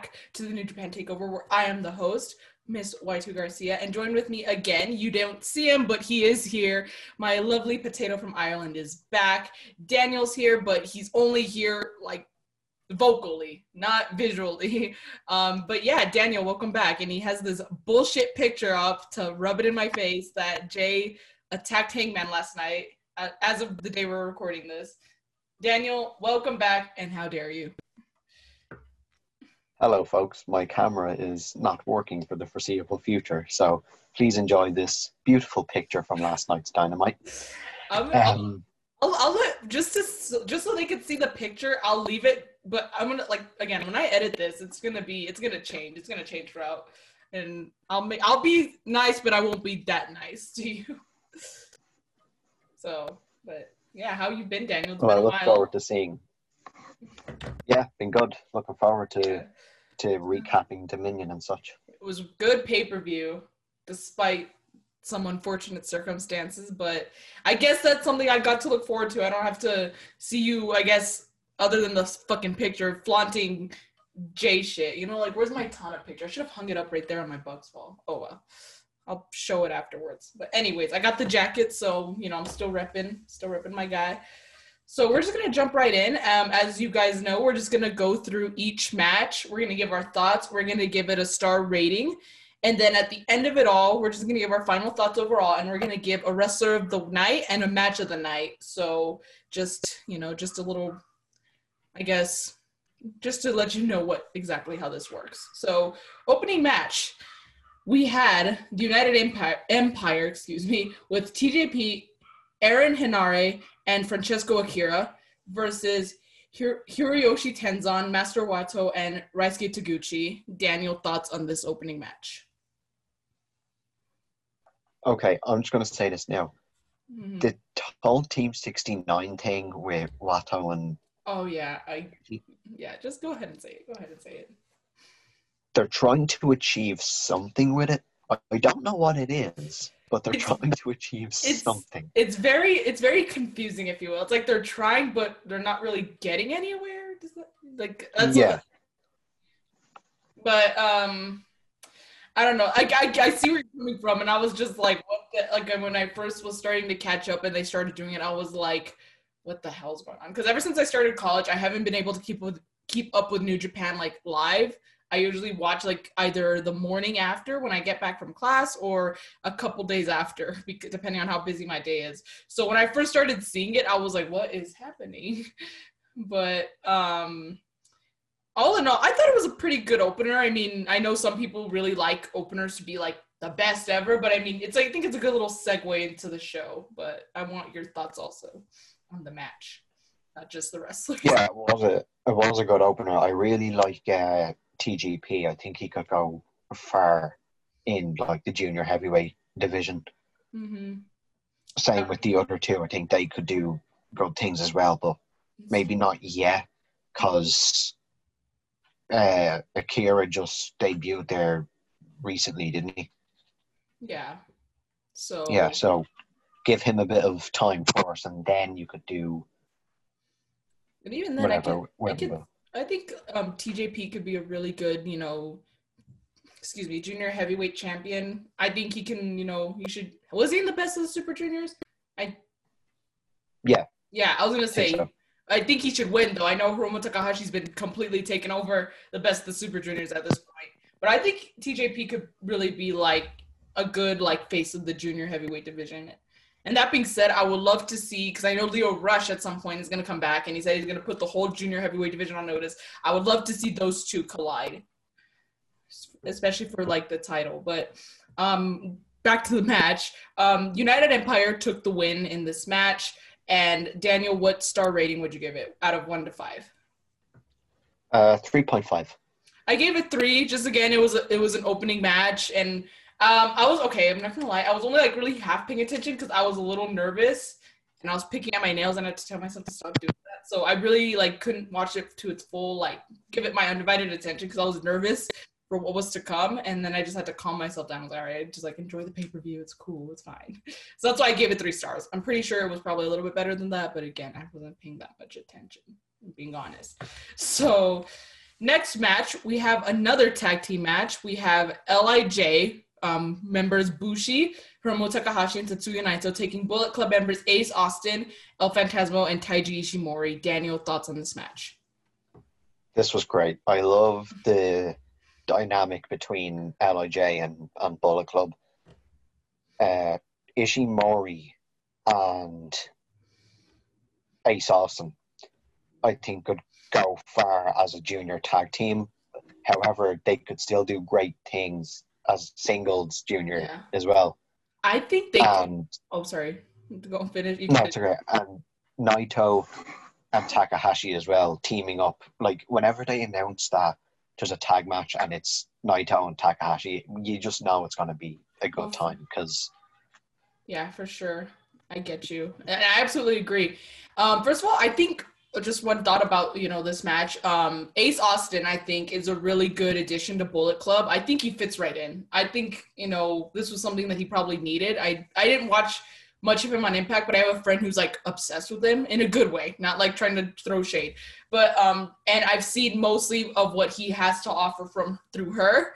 back to the New Japan Takeover, where I am the host, Miss Y2 Garcia, and join with me again. You don't see him, but he is here. My lovely potato from Ireland is back. Daniel's here, but he's only here like vocally, not visually. Um, but yeah, Daniel, welcome back. And he has this bullshit picture up to rub it in my face that Jay attacked Hangman last night, as of the day we're recording this. Daniel, welcome back, and how dare you? Hello, folks. My camera is not working for the foreseeable future, so please enjoy this beautiful picture from last night's Dynamite. I'm, um, I'll, I'll let just to just so they can see the picture. I'll leave it but I'm gonna like again when I edit this, it's gonna be it's gonna change. It's gonna change throughout, and I'll make I'll be nice, but I won't be that nice to you. so, but yeah, how you been, Daniel? It's well, I look forward to seeing. Yeah, been good. Looking forward to. To recapping Dominion and such. It was good pay per view, despite some unfortunate circumstances, but I guess that's something I got to look forward to. I don't have to see you, I guess, other than the fucking picture flaunting J shit. You know, like where's my Tana picture? I should have hung it up right there on my Bugs fall. Oh well. I'll show it afterwards. But anyways, I got the jacket, so you know I'm still repping, still repping my guy. So we're just gonna jump right in. Um, as you guys know, we're just gonna go through each match. We're gonna give our thoughts. We're gonna give it a star rating, and then at the end of it all, we're just gonna give our final thoughts overall, and we're gonna give a wrestler of the night and a match of the night. So just you know, just a little I guess just to let you know what exactly how this works. So, opening match, we had the United Empire, Empire, excuse me, with TJP, Aaron Henare, and Francesco Akira versus Hir- Hiroyoshi Tenzan, Master Wato, and Ryusuke Taguchi. Daniel, thoughts on this opening match? Okay, I'm just going to say this now. Mm-hmm. The whole Team 69 thing with Wato and Oh yeah, I yeah. Just go ahead and say it. Go ahead and say it. They're trying to achieve something with it. I don't know what it is, but they're it's, trying to achieve it's, something. It's very it's very confusing, if you will. It's like they're trying, but they're not really getting anywhere. Does that like that's yeah. but um. I don't know. I, I, I, see where you're coming from, and I was just like, what? The, like when I first was starting to catch up, and they started doing it, I was like, what the hell's going on? Because ever since I started college, I haven't been able to keep with keep up with New Japan like live. I usually watch like either the morning after when I get back from class or a couple days after, depending on how busy my day is. So when I first started seeing it, I was like, "What is happening?" but um, all in all, I thought it was a pretty good opener. I mean, I know some people really like openers to be like the best ever, but I mean, it's I think it's a good little segue into the show. But I want your thoughts also on the match, not just the wrestler. Yeah, it was a it was a good opener. I really like uh, TJP. I think he could go far in like the junior heavyweight division. Mm-hmm. Same with the other two. I think they could do good things as well, but maybe not yet because uh, Akira just debuted there recently, didn't he? Yeah. So yeah, so give him a bit of time first, and then you could do. And even then, whatever, I, could, I, could, I think um, TJP could be a really good, you know, excuse me, junior heavyweight champion. I think he can, you know, he should. Was he in the best of the Super Juniors? I. Yeah. Yeah, I was gonna say. I think, so. I think he should win, though. I know Hiromu Takahashi's been completely taken over the best of the Super Juniors at this point, but I think TJP could really be like a good like face of the junior heavyweight division. And that being said, I would love to see because I know Lio Rush at some point is going to come back, and he said he's going to put the whole junior heavyweight division on notice. I would love to see those two collide, especially for like the title. But um, back to the match. Um, United Empire took the win in this match. And Daniel, what star rating would you give it out of one to five? Uh, three point five. I gave it three. Just again, it was a, it was an opening match, and um, I was okay. I'm not gonna lie. I was only like really half paying attention because I was a little nervous, and I was picking at my nails, and I had to tell myself to stop doing that. So I really like couldn't watch it to its full, like give it my undivided attention because I was nervous for what was to come, and then I just had to calm myself down. I was like, all right, just like enjoy the pay per view. It's cool. It's fine. So that's why I gave it three stars. I'm pretty sure it was probably a little bit better than that, but again, I wasn't paying that much attention. Being honest. So Next match, we have another tag team match. We have LIJ um, members Bushi, Hiromu Takahashi, and Tetsuya Naito taking Bullet Club members Ace Austin, El Phantasmo, and Taiji Ishimori. Daniel, thoughts on this match? This was great. I love the dynamic between LIJ and, and Bullet Club. Uh, Ishimori and Ace Austin, I think, could go far as a junior tag team. However, they could still do great things as singles junior Yeah. as well. I think they. And oh, sorry. Go and finish. You no, it's okay. And Naito and Takahashi as well teaming up. Like whenever they announce that there's a tag match and it's Naito and Takahashi, you just know it's going to be a good Oh. time because Yeah, for sure. I get you. And I absolutely agree. Um, first of all, I think just one thought about, you know, this match. Um, Ace Austin, I think, is a really good addition to Bullet Club. I think he fits right in. I think, you know, this was something that he probably needed. I I didn't watch much of him on Impact, but I have a friend who's like obsessed with him in a good way, not like trying to throw shade. But um, and I've seen mostly of what he has to offer from through her.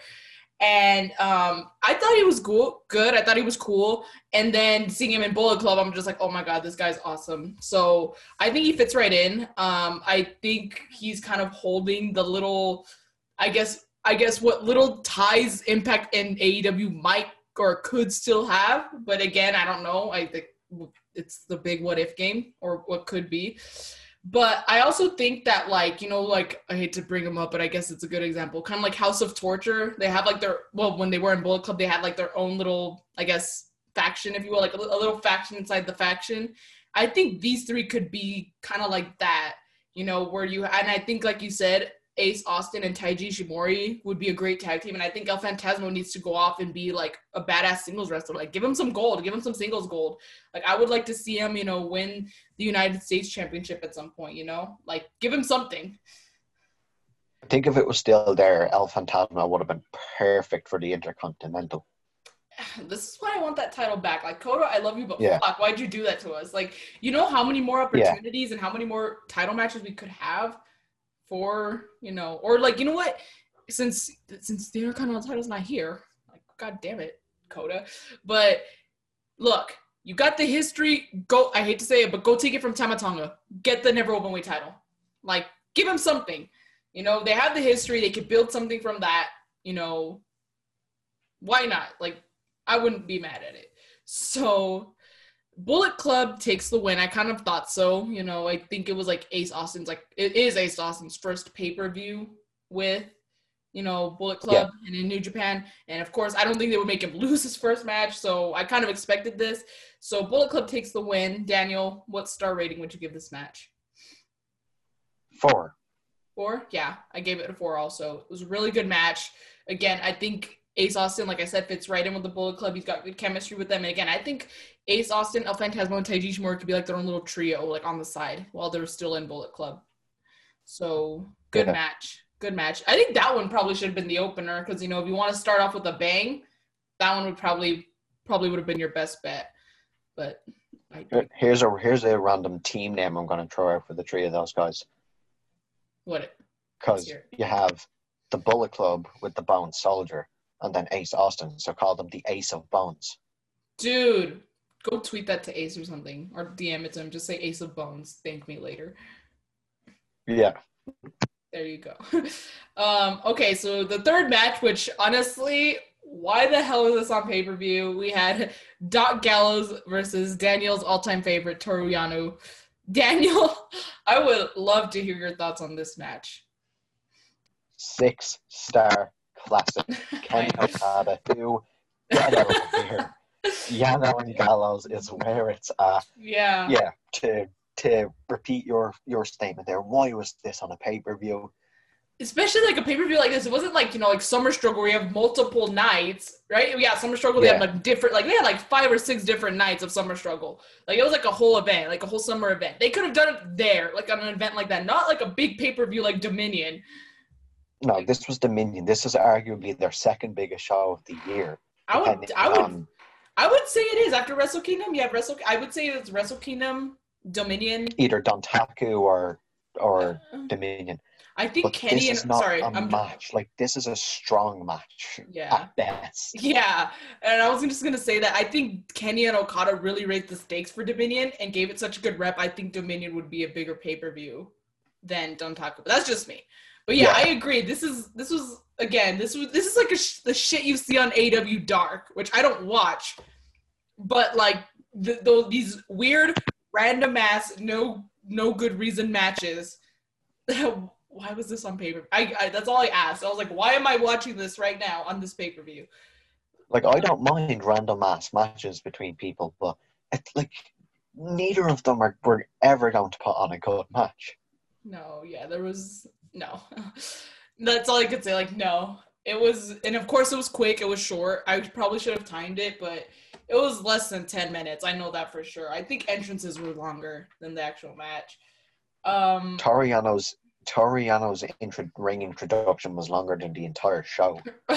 And um, I thought he was cool, good. I thought he was cool. And then seeing him in Bullet Club, I'm just like, oh my god, this guy's awesome. So I think he fits right in. Um, I think he's kind of holding the little, I guess, I guess what little ties Impact and AEW might or could still have. But again, I don't know. I think it's the big what if game or what could be. But I also think that like, you know, like I hate to bring them up, but I guess it's a good example. Kind of like House of Torture. They have like their well, when they were in Bullet Club, they had like their own little, I guess, faction, if you will, like a, a little faction inside the faction. I think these three could be kind of like that, you know, where you and I think like you said, Ace Austin and Taiji Ishimori would be a great tag team, and I think El Phantasmo needs to go off and be like a badass singles wrestler. Like give him some gold, give him some singles gold. Like I would like to see him, you know, win the United States Championship at some point. You know, like give him something. I think if it was still there, El Phantasmo would have been perfect for the Intercontinental. This is why I want that title back. Like Kota, I love you, but Yeah. fuck, why'd you do that to us? Like, you know how many more Yeah. opportunities and how many more title matches we could have for, you know, or like, you know what? Since since the Intercontinental title's not here, like, god damn it, Kota. But look, you got the history. Go. I hate to say it, but go take it from Tama Tonga. Get the never open weight title. Like, give him something. You know, they have the history. They could build something from that. You know, why not? Like, I wouldn't be mad at it. So, Bullet Club takes the win. I kind of thought so. You know, I think it was like Ace Austin's, like, it is Ace Austin's first pay per view with, you know, Bullet Club and in New Japan. And of course, I don't think they would make him lose his first match. So, I kind of expected this. So, Bullet Club takes the win. Daniel, what star rating would you give this match? Four. Four? Yeah, I gave it a four also. It was a really good match. Again, I think Ace Austin, like I said, fits right in with the Bullet Club. He's got good chemistry with them. And again, I think Ace Austin, El Phantasmo, and Taiji Shimura could be like their own little trio, like on the side, while they're still in Bullet Club. So good Yeah. match. Good match. I think that one probably should have been the opener because you know if you want to start off with a bang, that one would probably probably would have been your best bet. But I Here's a here's a random team name I'm going to throw out for the three of those guys what because you have the Bullet Club with the Bone Soldier and then Ace Austin, so call them the Ace of Bones. Dude, go tweet that to Ace or something, or DM it to him. Just say Ace of Bones. Thank me later. Yeah, There you go. um, okay, so the third match, which honestly, why the hell is this on pay per view? We had Doc Gallows versus Daniel's all time favorite Toru Yano. Daniel, I would love to hear your thoughts on this match. six star classic. Ken Okada, who get out of here. Yano and Gallows is where it's at. yeah. Yeah, to to repeat your your statement there. Why was this on a pay per view? especially like a pay per view like this, it wasn't like you know like Summer Struggle where you have multiple nights, right? Yeah, Summer Struggle they Yeah. have like different like they had like five or six different nights of Summer Struggle. Like it was like a whole event, like a whole summer event. They could have done it there, like on an event like that, not like a big pay per view like Dominion. No, this was Dominion. This is arguably their second biggest show of the year. I would, I would, I would say it is after Wrestle Kingdom. Yeah, Wrestle. I would say it's Wrestle Kingdom, Dominion. either Dontaku or or Uh, Dominion. I think But Kenny this and sorry, a I'm match. Like this is a strong match yeah. at best. Yeah, and I was just gonna say that I think Kenny and Okada really raised the stakes for Dominion and gave it such a good rep. I think Dominion would be a bigger pay per view than Dontaku. But that's just me. But yeah, Yeah. I agree. This is this was again this was this is like a sh- the shit you see on AEW Dark, which I don't watch, but like the, the these weird random ass no no good reason matches. why was this on paper? I, I that's all I asked. I was like, why am I watching this right now on this pay per view? Like I don't mind random ass matches between people, but it's like neither of them are were ever going to put on a good match. No, yeah, there was no. That's all I could say. Like, no, it was, and of course, it was quick. It was short. I probably should have timed it, but it was less than ten minutes. I know that for sure. I think entrances were longer than the actual match. Um, Toru Yano's Toriano's intro, ring introduction was longer than the entire show.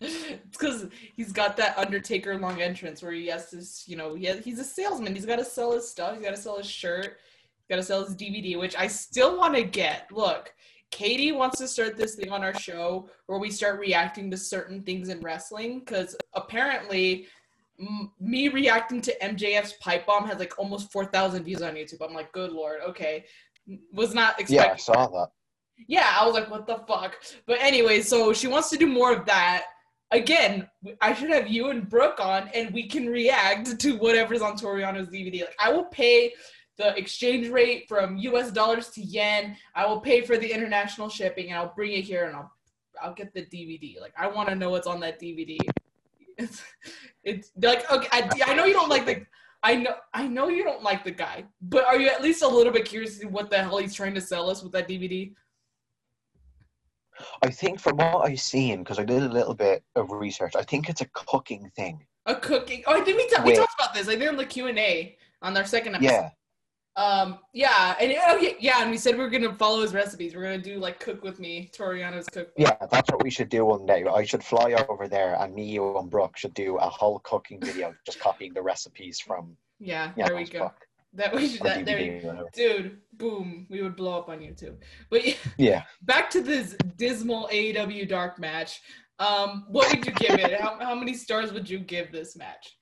it's because he's got that Undertaker long entrance where he has to, you know, he has, he's a salesman. He's got to sell his stuff. He's got to sell his shirt. He's got to sell his DVD, which I still want to get. Look, Katie wants to start this thing on our show where we start reacting to certain things in wrestling because apparently m- me reacting to MJF's pipe bomb has like almost 4,000 views on YouTube. I'm like, good lord, okay. Was not expecting. Yeah, I saw that. yeah, I was like, what the fuck? But anyway, so she wants to do more of that. Again, I should have you and Brooke on and we can react to whatever's on Toru Yano's DVD. Like, I will pay the exchange rate from US dollars to yen. I will pay for the international shipping and I'll bring it here and I'll I'll get the DVD. Like, I want to know what's on that DVD. It's, it's like, okay, I, I know you don't like the I know I know you don't like the guy, but are you at least a little bit curious to what the hell he's trying to sell us with that DVD? I think from what I've seen, because I did a little bit of research, I think it's a cooking thing. A cooking. Oh, I think we, ta- we talked about this. I think on the Q and A on our second episode. Yeah, Um. Yeah. And oh, yeah. And we said we are gonna follow his recipes. We're gonna do like cook with me, Toru Yano's cook. yeah, that's what we should do one day. I should fly over there, and me, you, and Brooke should do a whole cooking video, just copying the recipes from Yeah. yeah, there we go. That we should. That, there. DVD or whatever. Dude, boom, we would blow up on YouTube. But yeah, Yeah, back to this dismal AEW dark match. Um, what would you give it? How, how many stars would you give this match?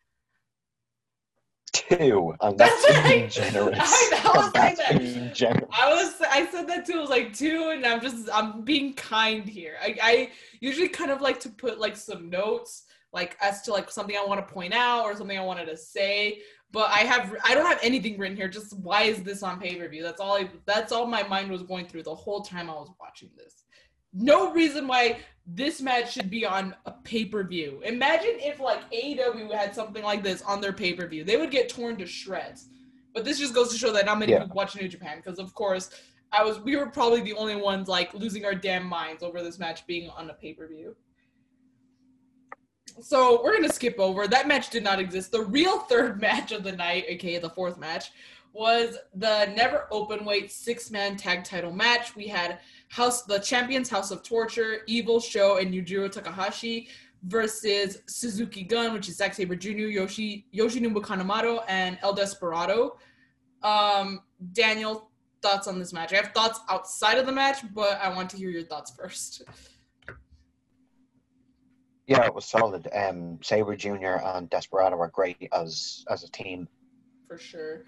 Two, and That's that's, right. being generous. I know, I was that's saying that. being generous. I was I said that too. I was like two, and I'm just I'm being kind here. I, I usually kind of like to put like some notes, like as to like something I want to point out or something I wanted to say. But I have I don't have anything written here. Just why is this on pay per view? That's all. I, that's all my mind was going through the whole time I was watching this. No reason why this match should be on a pay per view. Imagine if like AEW had something like this on their pay per view. They would get torn to shreds. But this just goes to show that not many Yeah. people watch New Japan because, of course, I was we were probably the only ones like losing our damn minds over this match being on a pay per view. So we're gonna skip over that match. Did not exist. The real third match of the night, aka the fourth match, was the never open weight six man tag title match. We had House the champions House of Torture, Evil Sho, and Yujiro Takahashi versus Suzuki Gun, which is Zack Sabre Jr., Yoshi Yoshinobu Kanemaru, and El Desperado. Um, Daniel, thoughts on this match? I have thoughts outside of the match, but I want to hear your thoughts first. Yeah, it was solid. Um, Sabre Junior and Desperado were great as as a team. for sure.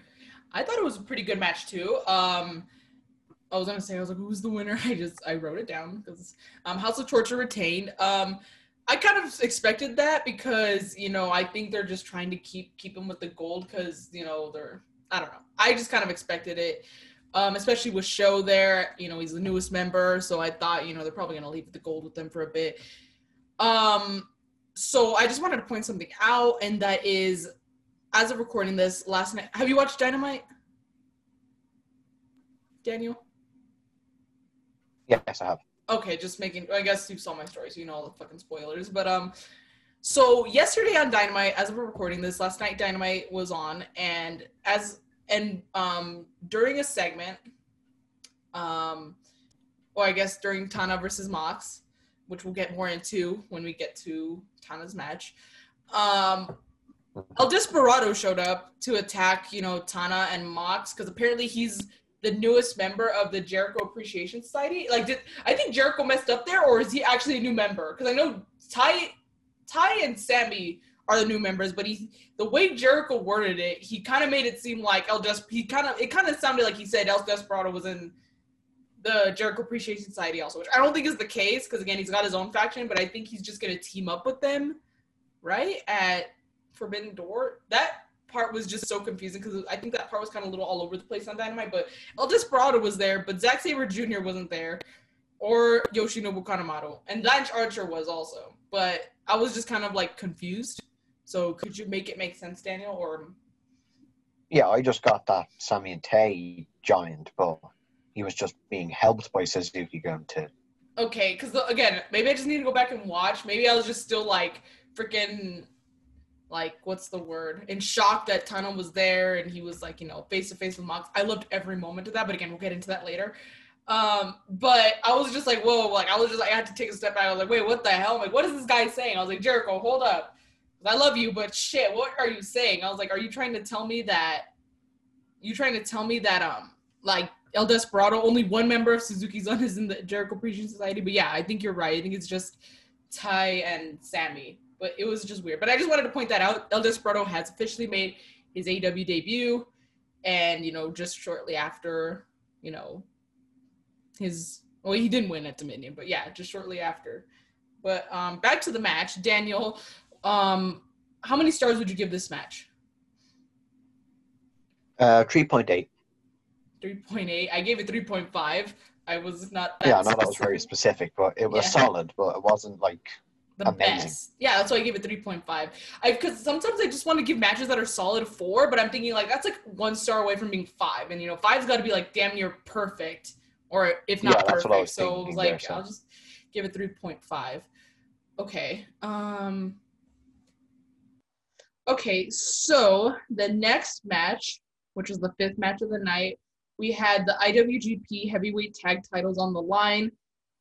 I thought it was a pretty good match too. Um, I was gonna say I was like, who's the winner? I just I wrote it down because um, House of Torture retained. Um, I kind of expected that because you know I think they're just trying to keep keep him with the gold because you know they're I don't know. I just kind of expected it. Um, especially with Sho there, you know, he's the newest member, so I thought, you know, they're probably gonna leave the gold with them for a bit. Um, so I just wanted to point something out, and that is as of recording this last night. Have you watched Dynamite? Daniel? Yes, I have. Okay, just making I guess you saw my story, so you know all the fucking spoilers. But um so yesterday on Dynamite, as we're recording this, last night Dynamite was on, and as and um during a segment, um or I guess during Tana versus Mox, which we'll get more into when we get to Tana's match. Um El Desperado showed up to attack, you know, Tana and Mox because apparently he's the newest member of the Jericho Appreciation Society? Like, did I think Jericho messed up there, or is he actually a new member? Because I know Ty, Ty and Sammy are the new members, but he the way Jericho worded it, he kind of made it seem like El Des he kind of it kind of sounded like he said El Desperado was in the Jericho Appreciation Society also, which I don't think is the case because again he's got his own faction, but I think he's just gonna team up with them, right at Forbidden Door. That part was just so confusing because I think that part was kind of a little all over the place on Dynamite. But El Desperado was there, but Zack Sabre Jr. wasn't there, or Yoshinobu Kanemaru, and Lance Archer was also. But I was just kind of like confused. So could you make it make sense, Daniel? Or Yeah, I just got that Sammy and Tay giant, but he was just being helped by Suzuki going to. okay, because again, maybe I just need to go back and watch. Maybe I was just still like freaking like what's the word in shock that Tunnel was there and he was like you know face to face with Mox. I loved every moment of that, but again we'll get into that later. Um, but I was just like whoa, like I was just like I had to take a step back. I was like wait, what the hell? I'm like what is this guy saying? I was like Jericho, hold up. I love you, but shit, what are you saying? I was like, are you trying to tell me that? You trying to tell me that um like El Desperado, only one member of Suzuki's on is in the Jericho Appreciation Society. But yeah, I think you're right. I think it's just Ty and Sammy. But it was just weird. But I just wanted to point that out. El Desperado has officially made his AEW debut, and you know, just shortly after, you know, his well, he didn't win at Dominion, but yeah, just shortly after. But um, back to the match, Daniel. Um, how many stars would you give this match? Uh, 3.8. 3.8. I gave it 3.5. I was not that Yeah, I know that was very specific, but it was Yeah. solid, but it wasn't like. The amazing. best. Yeah, that's why I gave it 3.5. I because sometimes I just want to give matches that are solid four, but I'm thinking like that's like one star away from being five. And you know, five's gotta be like damn near perfect. Or if not Yeah, that's perfect. what I was so like there, so. I'll just give it 3.5. Okay. Um Okay, so the next match, which was the fifth match of the night, we had the IWGP heavyweight tag titles on the line.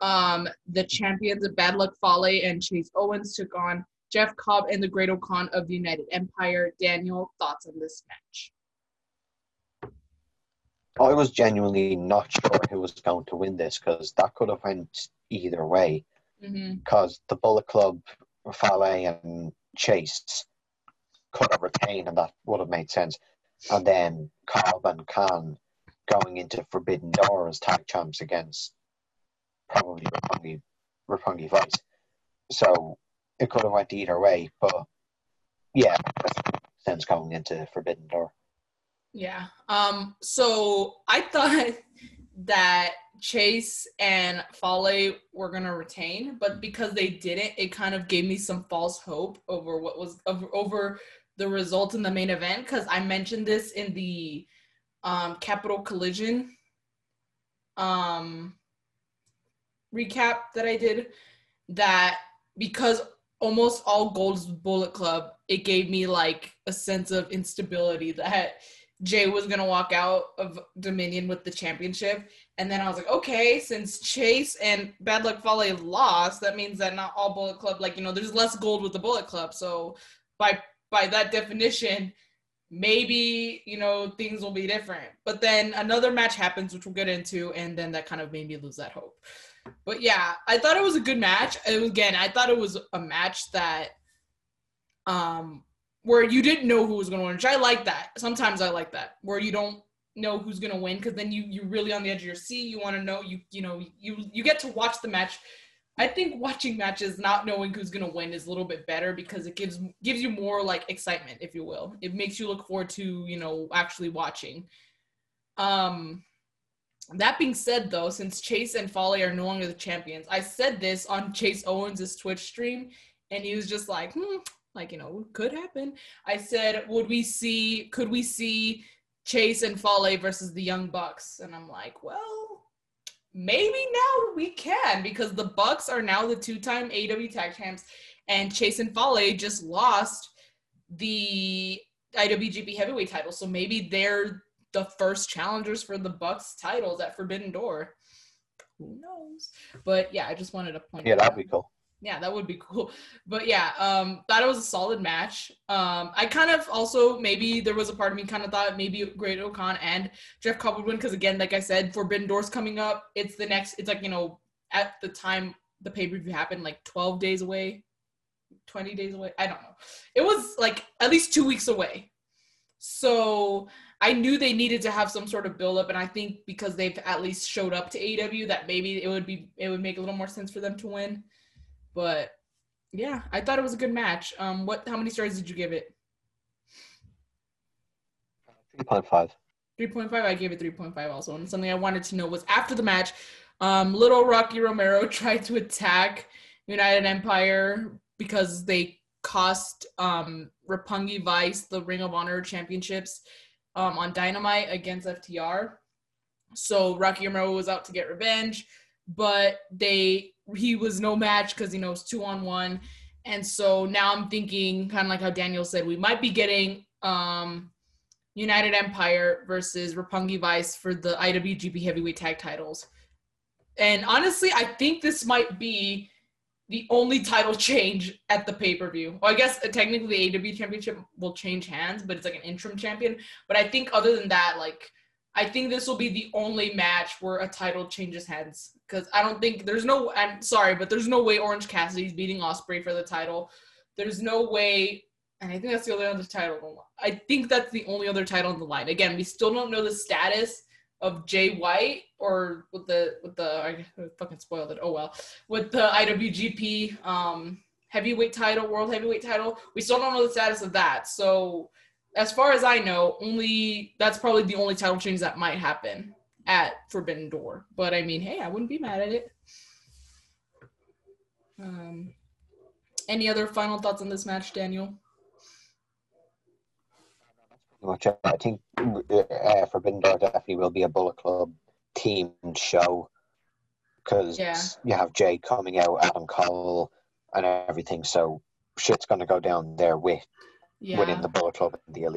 Um, the champions of Bad Luck Fale and Chase Owens took on Jeff Cobb and the Great-O-Khan of the United Empire. Daniel, thoughts on this match? I was genuinely not sure who was going to win this because that could have went either way. Mm-hmm. Because the Bullet Club, Fale and Chase could have retained, and that would have made sense. And then Cobb and Khan going into Forbidden Door as tag champs against probably Roppongi, Roppongi Vice. So it could have went either way, but yeah, sense going into Forbidden Door. Yeah. Um, so I thought that Chase and Fale were gonna retain, but because they didn't, it kind of gave me some false hope over what was over the result in the main event. Because I mentioned this in the um, Capital Collision um, recap that I did, that because almost all gold's Bullet Club, it gave me like a sense of instability that Jay was gonna walk out of Dominion with the championship. And then I was like, okay, since Chase and Bad Luck Fale lost, that means that not all Bullet Club, like you know, there's less gold with the Bullet Club. So by by that definition, maybe you know things will be different. But then another match happens, which we'll get into, and then that kind of made me lose that hope. But yeah, I thought it was a good match. Again, I thought it was a match that um where you didn't know who was going to win, which I like that. Sometimes I like that, where you don't know who's going to win because then you you're really on the edge of your seat. You want to know you you know you you get to watch the match. I think watching matches not knowing who's going to win is a little bit better because it gives gives you more like excitement, if you will. It makes you look forward to you know actually watching. Um, that being said, though, since Chase and Fale are no longer the champions, I said this on Chase Owens' Twitch stream, and he was just like, hmm, like you know, could happen. I said, would we see? Could we see Chase and Fale versus the Young Bucks? And I'm like, well, maybe now we can because the Bucks are now the two-time AEW Tag Champs, and Chase and Fale just lost the IWGP Heavyweight title, so maybe they're the first challengers for the Bucks titles at Forbidden Door. Who knows? But yeah, I just wanted to point. Yeah, that that'd out. be cool. Yeah, that would be cool. But yeah, um, thought it was a solid match. Um, I kind of also maybe there was a part of me kind of thought maybe Great-O-Khan and Jeff Cobb would win because again, like I said, Forbidden Doors coming up. It's the next. It's like you know at the time the pay per view happened, like twelve days away, twenty days away. I don't know. It was like at least two weeks away. So I knew they needed to have some sort of build up, and I think because they've at least showed up to AEW, that maybe it would be it would make a little more sense for them to win. But yeah, I thought it was a good match. Um, what? How many stars did you give it? Three point five. 3.5 i gave it 3.5 also and something i wanted to know was after the match um, little rocky romero tried to attack united empire because they cost um, roppongi vice the ring of honor championships um, on dynamite against ftr so rocky romero was out to get revenge but they he was no match because you know it's two on one and so now i'm thinking kind of like how daniel said we might be getting um United Empire versus Roppongi Vice for the IWGP Heavyweight Tag Titles. And honestly, I think this might be the only title change at the pay per view. Well, I guess uh, technically the AEW Championship will change hands, but it's like an interim champion. But I think other than that, like, I think this will be the only match where a title changes hands. Because I don't think there's no, I'm sorry, but there's no way Orange Cassidy's beating Ospreay for the title. There's no way and I think that's the only other title. I think that's the only other title in the line. Again, we still don't know the status of Jay White or with the with the I fucking spoiled it. Oh well, with the IWGP um, heavyweight title, world heavyweight title, we still don't know the status of that. So, as far as I know, only that's probably the only title change that might happen at Forbidden Door. But I mean, hey, I wouldn't be mad at it. Um, any other final thoughts on this match, Daniel? Much. I think uh, Forbidden Door definitely will be a Bullet Club themed show because Yeah. you have Jay coming out, Adam Cole, and everything. So shit's going to go down there with Yeah. winning the Bullet Club and the Elite.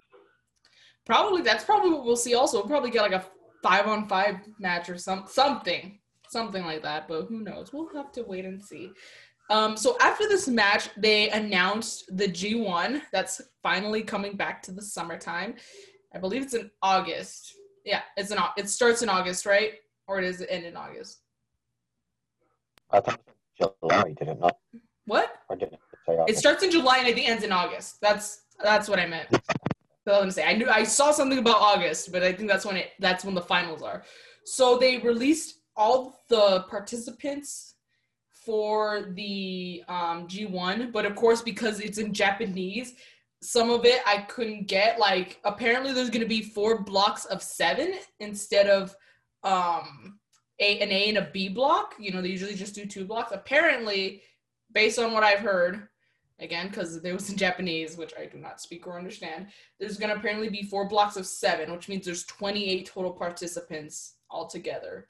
Probably that's probably what we'll see. Also, we'll probably get like a five on five match or some something, something like that. But who knows? We'll have to wait and see. Um, so after this match, they announced the G1 that's finally coming back to the summertime. I believe it's in August. Yeah, it's in Au- it starts in August, right? Or does it end in August? I thought it was July, did it not? What? Did it say It starts in July and I think ends in August. That's that's what I meant. So let me say I knew I saw something about August, but I think that's when it that's when the finals are. So they released all the participants for the um, G1, but of course because it's in Japanese, some of it I couldn't get. Like apparently there's gonna be four blocks of seven instead of um a an A and a B block. You know, they usually just do two blocks. Apparently, based on what I've heard, again, because it was in Japanese, which I do not speak or understand, there's going to apparently be four blocks of seven, which means there's 28 total participants altogether.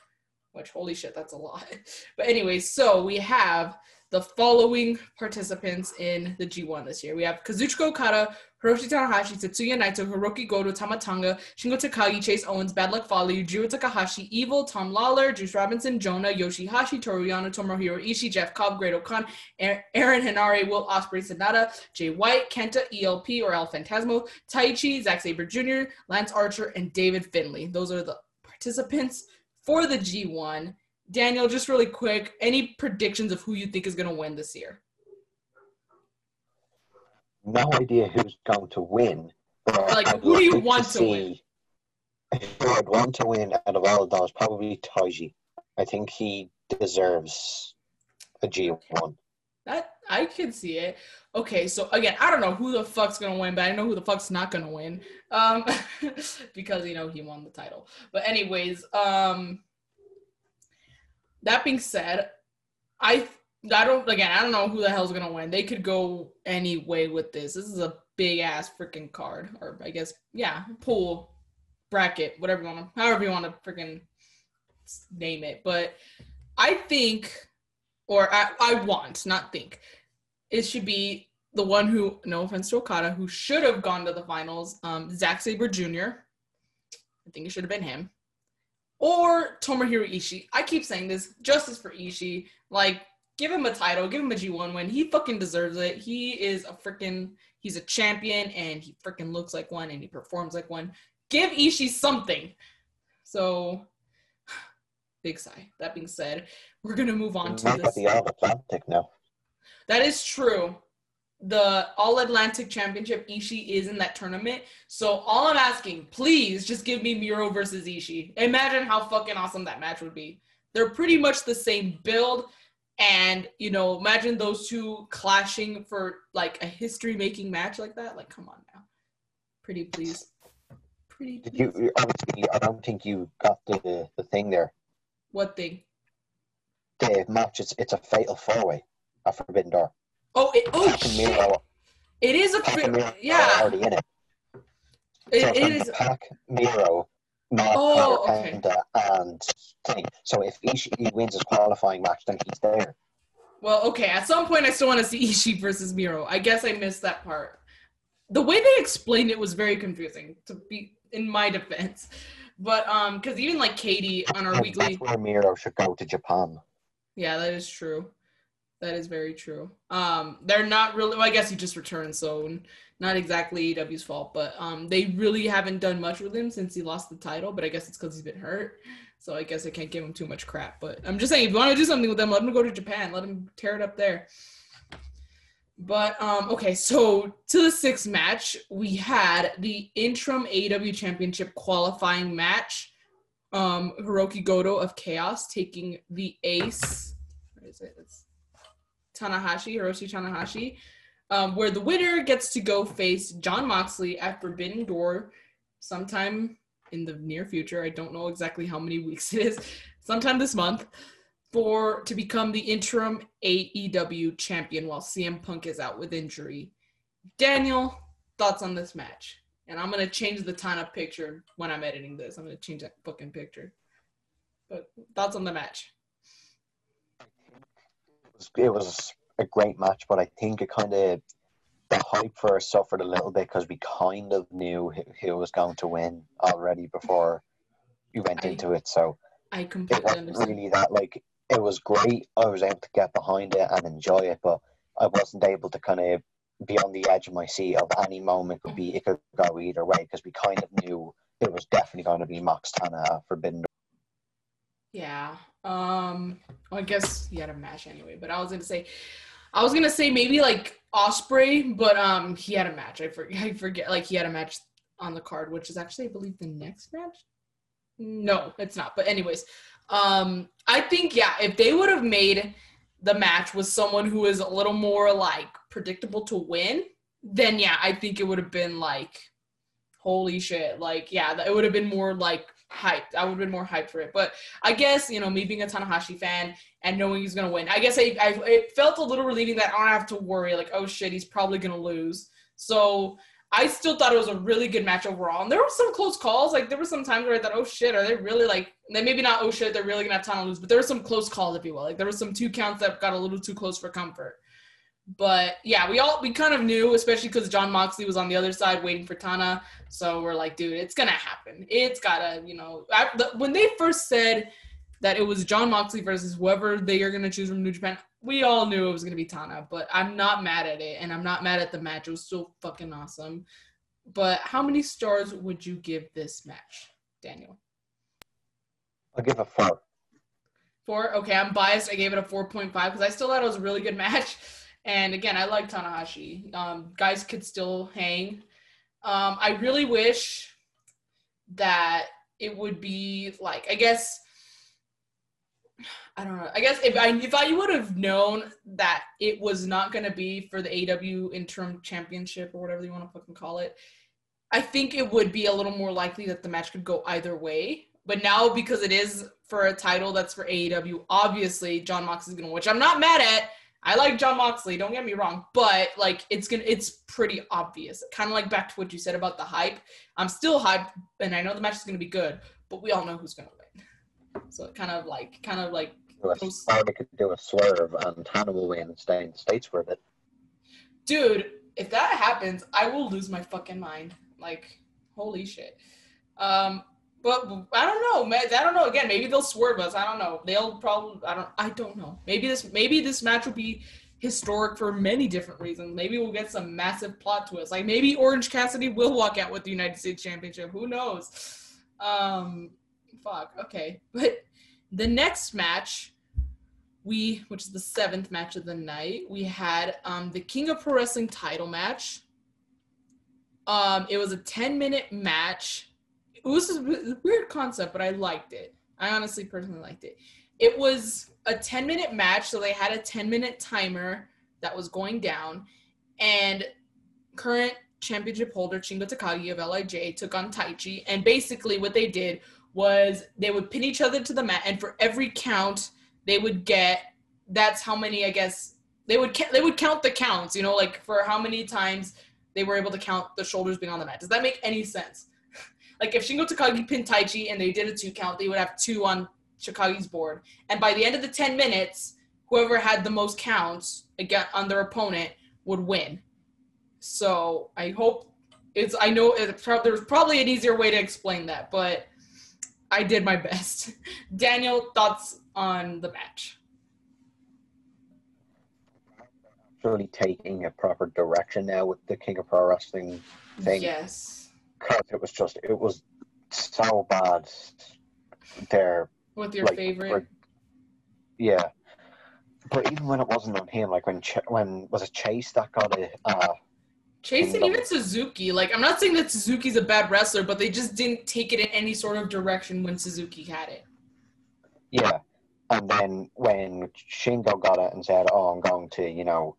Which, holy shit, that's a lot. But, anyway, so we have the following participants in the G1 this year. We have Kazuchika Okada, Hiroshi Tanahashi, Tetsuya Naito, Hiroki Goto, Tama Tonga, Shingo Takagi, Chase Owens, Bad Luck Fale, Yujiro Takahashi, Evil, Tom Lawlor, Juice Robinson, Jonah, Yoshihashi, Toru Yano, Tomohiro Ishii, Jeff Cobb, Great-O-Khan, Aaron Henare, Will Ospreay, Sanada, Jay White, Kenta, ELP or El Phantasmo, Taichi, Zack Sabre Jr., Lance Archer, and David Finlay. Those are the participants for the G1. Daniel, just really quick, any predictions of who you think is going to win this year? No idea who's going to win. Like, I'd who do you want to win? Who I'd want to win out of all of those, probably Taiji. I think he deserves a G1. That I could see it. Okay, so again, I don't know who the fuck's gonna win, but I know who the fuck's not gonna win. Um because you know he won the title. But anyways, um that being said, I I don't again, I don't know who the hell's gonna win. They could go any way with this. This is a big ass freaking card. Or I guess, yeah, pool, bracket, whatever you wanna however you wanna freaking name it. But I think or I, I want, not think, it should be the one who, no offense to Okada, who should have gone to the finals, um, Zack Sabre Jr. I think it should have been him. Or Tomohiro Ishii. I keep saying this, justice for Ishii. Like, give him a title, give him a G1 win. He fucking deserves it. He is a freaking he's a champion and he freaking looks like one and he performs like one. Give Ishii something. So big sigh. That being said, we're gonna move on to Not this. the All Atlantic now. That is true. The All Atlantic Championship, Ishii is in that tournament. So all I'm asking, please just give me Miro versus Ishii. Imagine how fucking awesome that match would be. They're pretty much the same build. And, you know, imagine those two clashing for like a history making match like that. Like, come on now. Pretty please. Pretty Did you? Obviously, I don't think you got the the thing there. What thing? The match. It's it's a fatal four way. A Forbidden Door. Oh, it, oh Pac shit. Miro. It is a Pac and fi- Miro yeah. already in it. It, so it is Pac, Miro, Mark, Oh, okay. Panda, and thing. So if Ishii wins his qualifying match, then he's there. Well, okay. At some point, I still want to see Ishii versus Miro. I guess I missed that part. The way they explained it was very confusing, to be in my defense. But um, because even like Katie on our weekly, That's where Miro should go to Japan. yeah, that is true. That is very true. Um, they're not really. Well, I guess he just returned, so not exactly AEW's fault. But um, they really haven't done much with him since he lost the title. But I guess it's because he's been hurt. So I guess I can't give him too much crap. But I'm just saying, if you want to do something with them, let him go to Japan. Let him tear it up there. But um, okay, so to the sixth match, we had the interim AEW Championship qualifying match. Um, Hiroki Goto of Chaos taking the Ace. Where is it? It's Tanahashi, Hiroshi Tanahashi. Um, where the winner gets to go face John Moxley at Forbidden Door sometime in the near future. I don't know exactly how many weeks it is. Sometime this month for to become the interim AEW champion while CM Punk is out with injury. Daniel, thoughts on this match? And I'm gonna change the Tana picture when I'm editing this. I'm gonna change that fucking picture. But thoughts on the match? It was, it a great match, but I think it kind of the hype for it suffered a little bit because we kind of knew who, was going to win already before we went I- into it. So I it completely wasn't understand. really that like it was great. I was able to get behind it and enjoy it, but I wasn't able to kind of be on the edge of my seat of any moment could be it could go either way because we kind of knew it was definitely going to be Mox Tana Forbidden. Yeah. Um. Well, I guess he had a match anyway. But I was gonna say, I was gonna say maybe like Ospreay, but um, he had a match. I forget. I forget. Like he had a match on the card, which is actually, I believe, the next match. No, it's not. But anyways, um, I think yeah, if they would have made the match with someone who is a little more like predictable to win, then yeah, I think it would have been like, holy shit, like yeah, it would have been more like hyped. I would have been more hyped for it. But I guess you know, me being a Tanahashi fan and knowing he's gonna win, I guess I, I it felt a little relieving that I don't have to worry like, oh shit, he's probably gonna lose. So I still thought it was a really good match overall. And there were some close calls. Like there were some times where I thought, oh shit, are they really like? Then maybe not. Oh shit, they're really gonna have Tana lose. But there were some close calls, if you will. Like there were some two counts that got a little too close for comfort. But yeah, we all we kind of knew, especially because John Moxley was on the other side waiting for Tana. So we're like, dude, it's gonna happen. It's gotta, you know. I, the, when they first said that it was John Moxley versus whoever they are gonna choose from New Japan, we all knew it was gonna be Tana. But I'm not mad at it, and I'm not mad at the match. It was still fucking awesome. But how many stars would you give this match, Daniel? I'll give a four. Four. Okay, I'm biased. I gave it a 4.5 because I still thought it was a really good match. And again, I like Tanahashi. Um, guys could still hang. Um, I really wish that it would be like I guess I don't know. I guess if I if I would have known that it was not going to be for the AEW interim championship or whatever you want to fucking call it, I think it would be a little more likely that the match could go either way. But now because it is for a title that's for AEW, obviously John Moxley's going to, win, which I'm not mad at. I like John Moxley, don't get me wrong, but like it's gonna it's pretty obvious. Kind of like back to what you said about the hype. I'm still hyped and I know the match is gonna be good, but we all know who's gonna win. So it kind of like kind of like Do a- Or they could do a swerve and Tana will win and stay in the States for a bit. dude, if that happens, I will lose my fucking mind. Like, holy shit. Um, But I don't know, man. I don't know. Again, maybe they'll swerve us. I don't know. They'll probably. I don't. I don't know. Maybe this. Maybe this match will be historic for many different reasons. Maybe we'll get some massive plot twists. Like maybe Orange Cassidy will walk out with the United States Championship. Who knows? Um, fuck. Okay, but the next match, we, which is the seventh match of the night, we had um the King of Pro Wrestling title match. Um, it was a ten minute match. It was a weird concept, but I liked it. I honestly personally liked it. It was a 10 minute match, so they had a 10 minute timer that was going down, and current championship holder Shingo Takagi of LIJ took on Taichi, and basically what they did was they would pin each other to the mat, and for every count they would get, that's how many I guess they would they would count the counts, you know, like for how many times they were able to count the shoulders being on the mat. Does that make any sense? like if Shingo Takagi pinned Taichi and they did a two count, they would have two on Takagi's board. And by the end of the 10 minutes, whoever had the most counts again on their opponent would win. So I hope it's, I know it's, there's probably an easier way to explain that, but I did my best. Daniel, thoughts on the match? Really taking a proper direction now with the King of Pro Wrestling thing. Yes. Because it was just, it was so bad. There. with your like, favorite? yeah. But even when it wasn't on him, like when Ch- when was it Chase that got it? Uh, Chase and even Suzuki. Like, I'm not saying that Suzuki's a bad wrestler, but they just didn't take it in any sort of direction when Suzuki had it. yeah. And then when Shingo got it and said, "Oh, I'm going to, you know,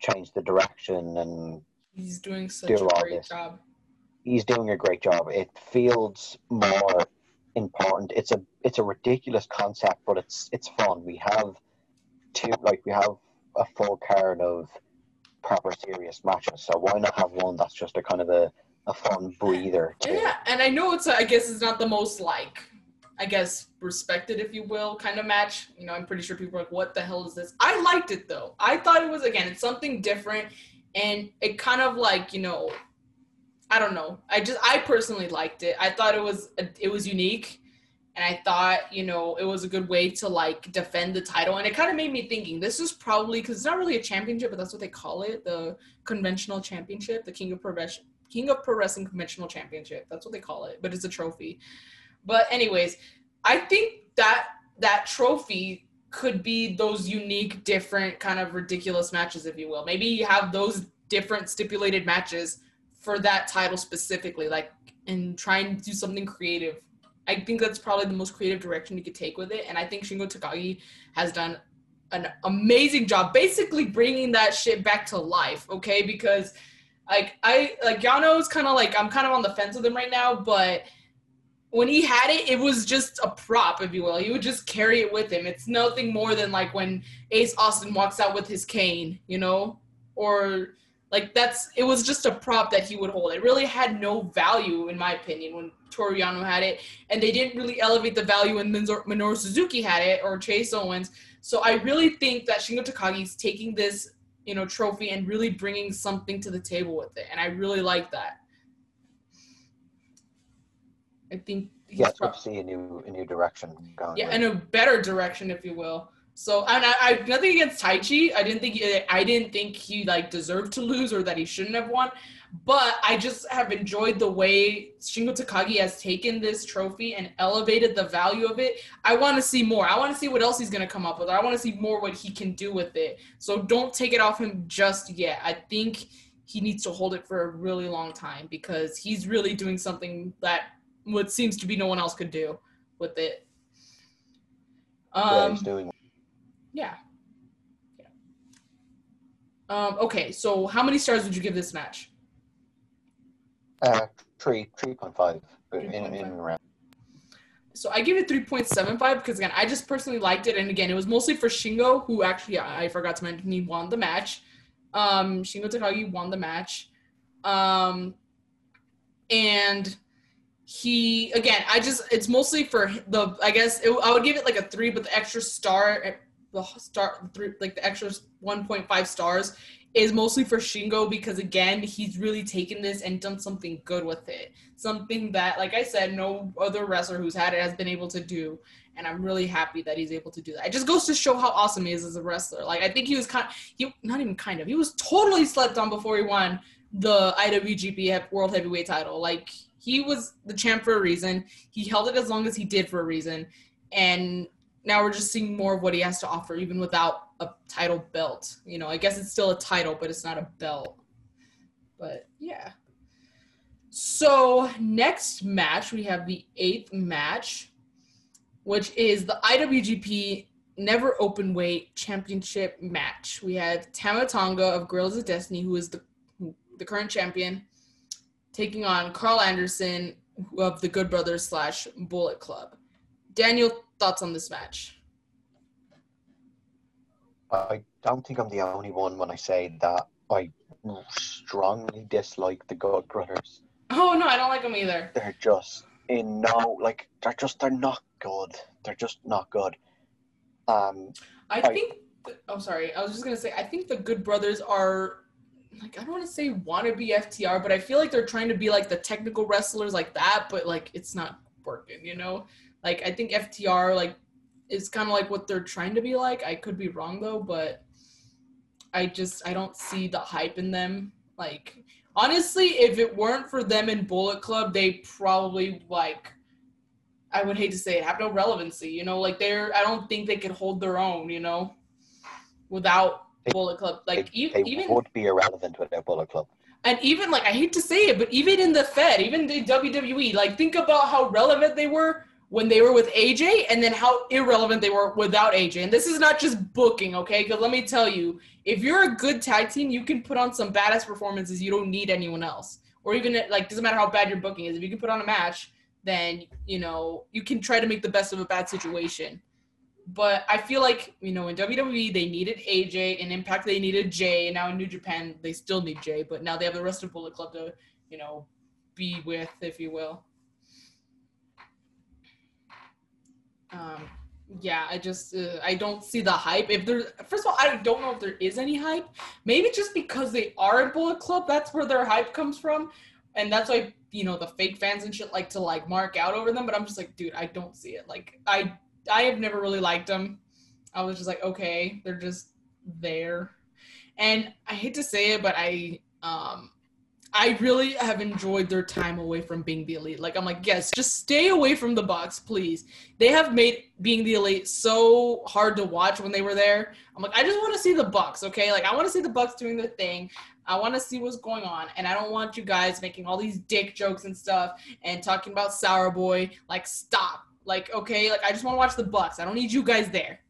change the direction," and He's doing such Do a all great this. job. he's doing a great job. It feels more important. It's a it's a ridiculous concept, but it's it's fun. We have two like we have a full card of proper serious matches. So why not have one that's just a kind of a, a fun breather Yeah, and I know it's, I guess it's not the most, like, I guess, respected, if you will, kind of match. You know, I'm pretty sure people are like, what the hell is this? I liked it, though. I thought it was, again, it's something different, and it kind of, like, you know, I don't know. I just, I personally liked it. I thought it was, it was unique. And I thought, you know, it was a good way to like defend the title. And it kind of made me thinking this is probably because it's not really a championship, but that's what they call it the conventional championship, the King of Pro Wrestling, King of Pro Wrestling Conventional Championship. That's what they call it, but it's a trophy. But, anyways, I think that that trophy could be those unique, different, kind of ridiculous matches, if you will. Maybe you have those different stipulated matches for that title specifically, like, and try and do something creative I think that's probably the most creative direction you could take with it. And I think Shingo Takagi has done an amazing job basically bringing that shit back to life, okay? Because like I like Yano's kind of like I'm kind of on the fence with him right now, but when he had it, it was just a prop, if you will. He would just carry it with him. It's nothing more than like when Ace Austin walks out with his cane, you know? Or like that's it was just a prop that he would hold. It really had no value, in my opinion, when Toru Yano had it, and they didn't really elevate the value when Minoru Suzuki had it or Chase Owens. So I really think that Shingo Takagi's taking this, you know, trophy and really bringing something to the table with it, and I really like that. I think he's yeah, it's prob- good see a new a new direction going. yeah, in a better direction, if you will. So, and I, I nothing against Taichi. I didn't think I didn't think he like deserved to lose or that he shouldn't have won. But I just have enjoyed the way Shingo Takagi has taken this trophy and elevated the value of it. I want to see more. I want to see what else he's gonna come up with. I want to see more what he can do with it. So don't take it off him just yet. I think he needs to hold it for a really long time because he's really doing something that what seems to be no one else could do with it. yeah, Um, he's doing yeah. Yeah. Um, okay, so how many stars would you give this match? uh, three three point five in, in 3.5. around. So I give it 3.75 because again, I just personally liked it, and again, it was mostly for Shingo, who actually I I forgot to mention he won the match. Um, Shingo Takagi won the match, um, and he again, I just it's mostly for the I guess it, I would give it like a three, but the extra star, the star like the extra 1.5 stars is mostly for Shingo because again, he's really taken this and done something good with it. Something that, like I said, no other wrestler who's had it has been able to do. And I'm really happy that he's able to do that. It just goes to show how awesome he is as a wrestler. Like I think he was kind, he not even kind of, he was totally slept on before he won the IWGP World Heavyweight Title. Like he was the champ for a reason. He held it as long as he did for a reason, and now we're just seeing more of what he has to offer, even without a title belt. You know, I guess it's still a title, but it's not a belt. But yeah. So next match, we have the eighth match, which is the IWGP Never Open Weight Championship match. We have Tama Tonga of Guerrillas of Destiny, who is the the current champion, taking on Karl Anderson of the Good Brothers slash Bullet Club. Daniel, thoughts on this match? I don't think I'm the only one when I say that I strongly dislike the Good Brothers. Oh no, I don't like them either. They're just in no like they're just they're not good. They're just not good. Um, I, I think. oh, sorry. I was just gonna say. I think the Good Brothers are like I don't want to say wannabe FTR, but I feel like they're trying to be like the technical wrestlers like that, but like it's not working, you know? Like I think FTR like is kind of like what they're trying to be like. I could be wrong though, but I just I don't see the hype in them. Like honestly, if it weren't for them in Bullet Club, they probably like I would hate to say it, have no relevancy, you know? Like they're I don't think they could hold their own, you know, without Bullet Club. Like they, they even would be irrelevant without Bullet Club. And even like I hate to say it, but even in the Fed, even the WWE, like think about how relevant they were when they were with AJ, and then how irrelevant they were without AJ. And this is not just booking, okay? Because let me tell you, if you're a good tag team, you can put on some badass performances. You don't need anyone else, or even like doesn't matter how bad your booking is. If you can put on a match, then you know you can try to make the best of a bad situation but I feel like you know in WWE they needed AJ, in Impact they needed Jay, and now in New Japan they still need Jay, but now they have the rest of Bullet Club to you know be with, if you will. Um, yeah, I just uh, I don't see the hype. If there, first of all, I don't know if there is any hype. Maybe just because they are a Bullet Club, that's where their hype comes from, and that's why you know the fake fans and shit like to like mark out over them. But I'm just like, dude, I don't see it. Like I I have never really liked them. I was just like, okay, they're just there. And I hate to say it, but I um I really have enjoyed their time away from being the elite. Like I'm like, yes, just stay away from the Bucks, please. They have made being the elite so hard to watch when they were there. I'm like, I just want to see the Bucks, okay? Like I want to see the Bucks doing their thing. I want to see what's going on, and I don't want you guys making all these dick jokes and stuff and talking about Sour Boy. Like, stop. Like, okay, like I just want to watch the Bucks. I don't need you guys there.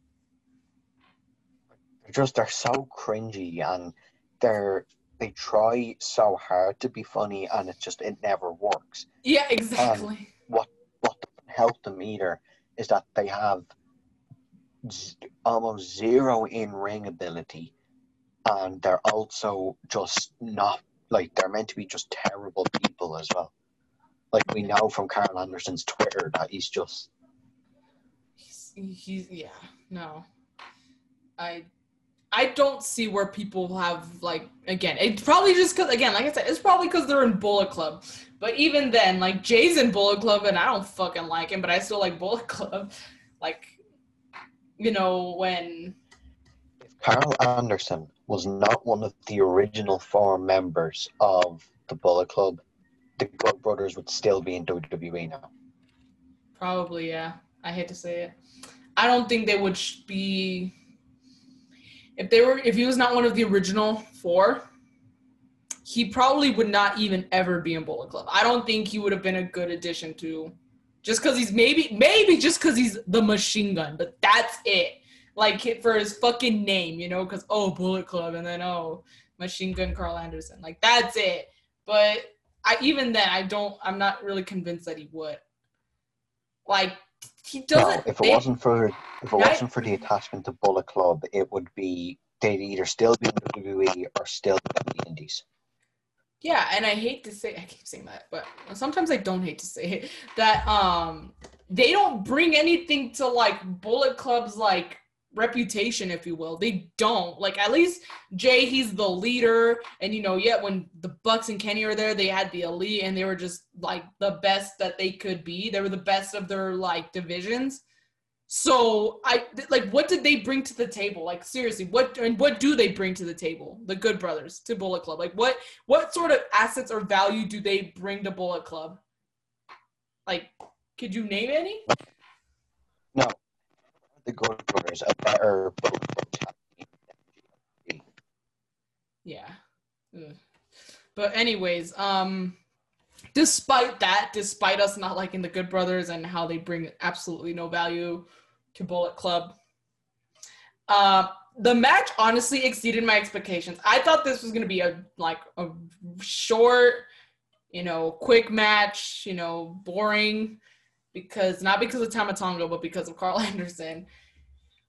Just they're so cringy and they're they try so hard to be funny and it just it never works. Yeah, um, exactly. And what what doesn't help them either is that they have z- almost zero in ring ability, and they're also just not like they're meant to be just terrible people as well like we know from Karl Anderson's Twitter that he's just he's, he's yeah no I I don't see where people have like again it's probably just because again like I said it's probably because they're in Bullet Club but even then like Jay's in Bullet Club and I don't fucking like him but I still like Bullet Club like you know when if Karl Anderson was not one of the original four members of the Bullet Club the Good Brothers would still be in WWE now. Probably, yeah. I hate to say it. I don't think they would be. If they were, if he was not one of the original four, he probably would not even ever be in Bullet Club. I don't think he would have been a good addition to, just because he's maybe, maybe just because he's the machine gun, but that's it. Like for his fucking name, you know, because oh Bullet Club, and then oh Machine Gun karl Anderson, like that's it. But I even then I don't I'm not really convinced that he would. Like he doesn't. No, if it wasn't for if it right? wasn't for the attachment to Bullet Club, it would be they'd either still be in WWE or still be in the Indies. Yeah, and I hate to say I keep saying that, but sometimes I don't hate to say it that um they don't bring anything to like Bullet Club's like reputation, if you will. They don't. Like at least Jay, he's the leader. And you know, yet when the Bucks and Kenny were there, they had the elite and they were just like the best that they could be. They were the best of their like divisions. So I like what did they bring to the table? Like seriously, what and what do they bring to the table? The Good Brothers to Bullet Club. Like what what sort of assets or value do they bring to Bullet Club? Like could you name any? No. The Good Brothers a better Yeah. But anyways, um despite that, despite us not liking the Good Brothers and how they bring absolutely no value to Bullet Club, uh, the match honestly exceeded my expectations. I thought this was gonna be a like a short, you know, quick match, you know, boring, because not because of Tama Tonga, but because of Karl Anderson.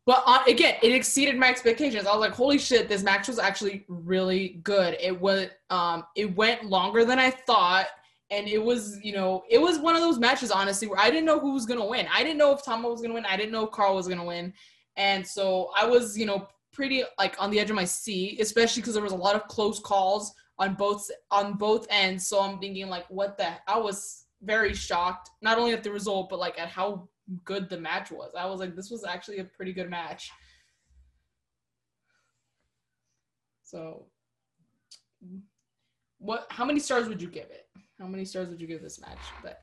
But uh, again, it exceeded my expectations. I was like, "Holy shit! This match was actually really good." It was, um, it went longer than I thought and it was you know it was one of those matches honestly where i didn't know who was to win i didn't know if tama was to win i didn't know if karl was to win and so i was you know pretty like on the edge of my seat especially because there was a lot of close calls on both on both ends so i'm thinking like what the i was very shocked not only at the result but like at how good the match was i was like this was actually a pretty good match so what how many stars would you give it how many stars would you give this match that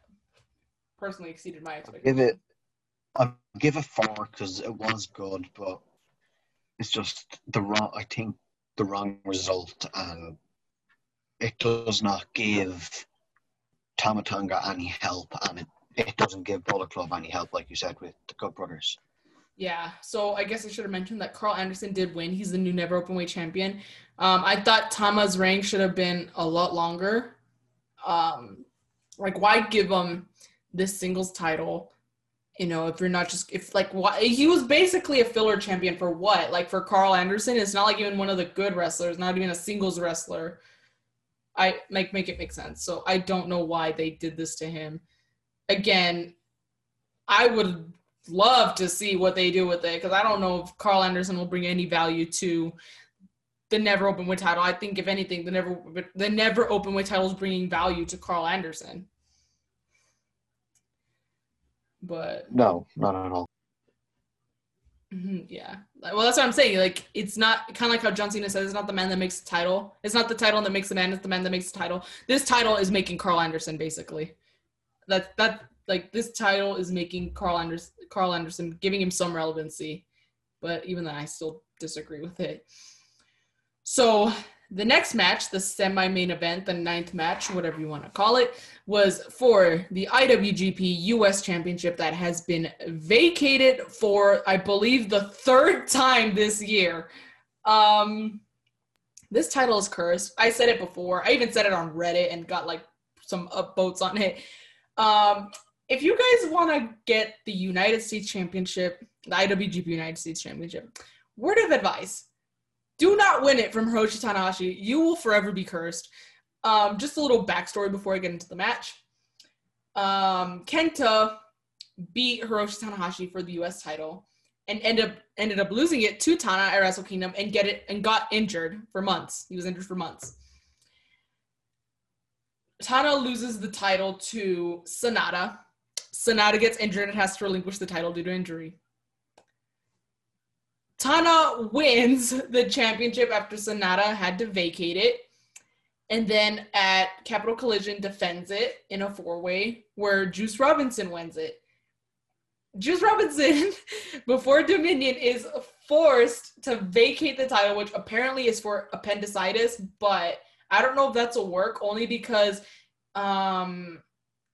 personally exceeded my expectations? Give it. I'll give it four because it was good, but it's just the wrong. I think the wrong result, and it does not give Tama Tonga any help, and it, it doesn't give Bullet Club any help, like you said with the Good Brothers. Yeah, so I guess I should have mentioned that Karl Anderson did win. He's the new never openweight champion. Um, I thought Tama's reign should have been a lot longer um like why give him this singles title you know if you're not just if like why he was basically a filler champion for what like for karl anderson it's not like even one of the good wrestlers not even a singles wrestler i like make it make sense so i don't know why they did this to him again i would love to see what they do with it because i don't know if karl anderson will bring any value to the never open weight title. I think if anything, the never the never open weight title is bringing value to Karl Anderson. But no, not at all. Mm-hmm, yeah, well, that's what I'm saying. Like, it's not kind of like how John Cena says, "It's not the man that makes the title. It's not the title that makes the man. It's the man that makes the title." This title is making Karl Anderson basically. That that like this title is making Karl Anderson Karl Anderson giving him some relevancy, but even then, I still disagree with it. So the next match, the semi main event, the ninth match, whatever you want to call it, was for the IWGP US Championship that has been vacated for, I believe, the third time this year. Um, this title is cursed. I said it before. I even said it on Reddit and got like some upvotes on it. Um, if you guys want to get the United States Championship, the IWGP United States Championship, word of advice do not win it from Hiroshi Tanahashi. You will forever be cursed. Um, just a little backstory before I get into the match. Um, Kenta beat Hiroshi Tanahashi for the U.S. title and ended up ended up losing it to Tana at Wrestle Kingdom and get it and got injured for months. He was injured for months. Tana loses the title to Sanada. Sanada gets injured and has to relinquish the title due to injury. Tana wins the championship after Sanada had to vacate it. And then at Capital Collision defends it in a four way where Juice Robinson wins it. Juice Robinson, before Dominion, is forced to vacate the title, which apparently is for appendicitis, but I don't know if that's a work only because um,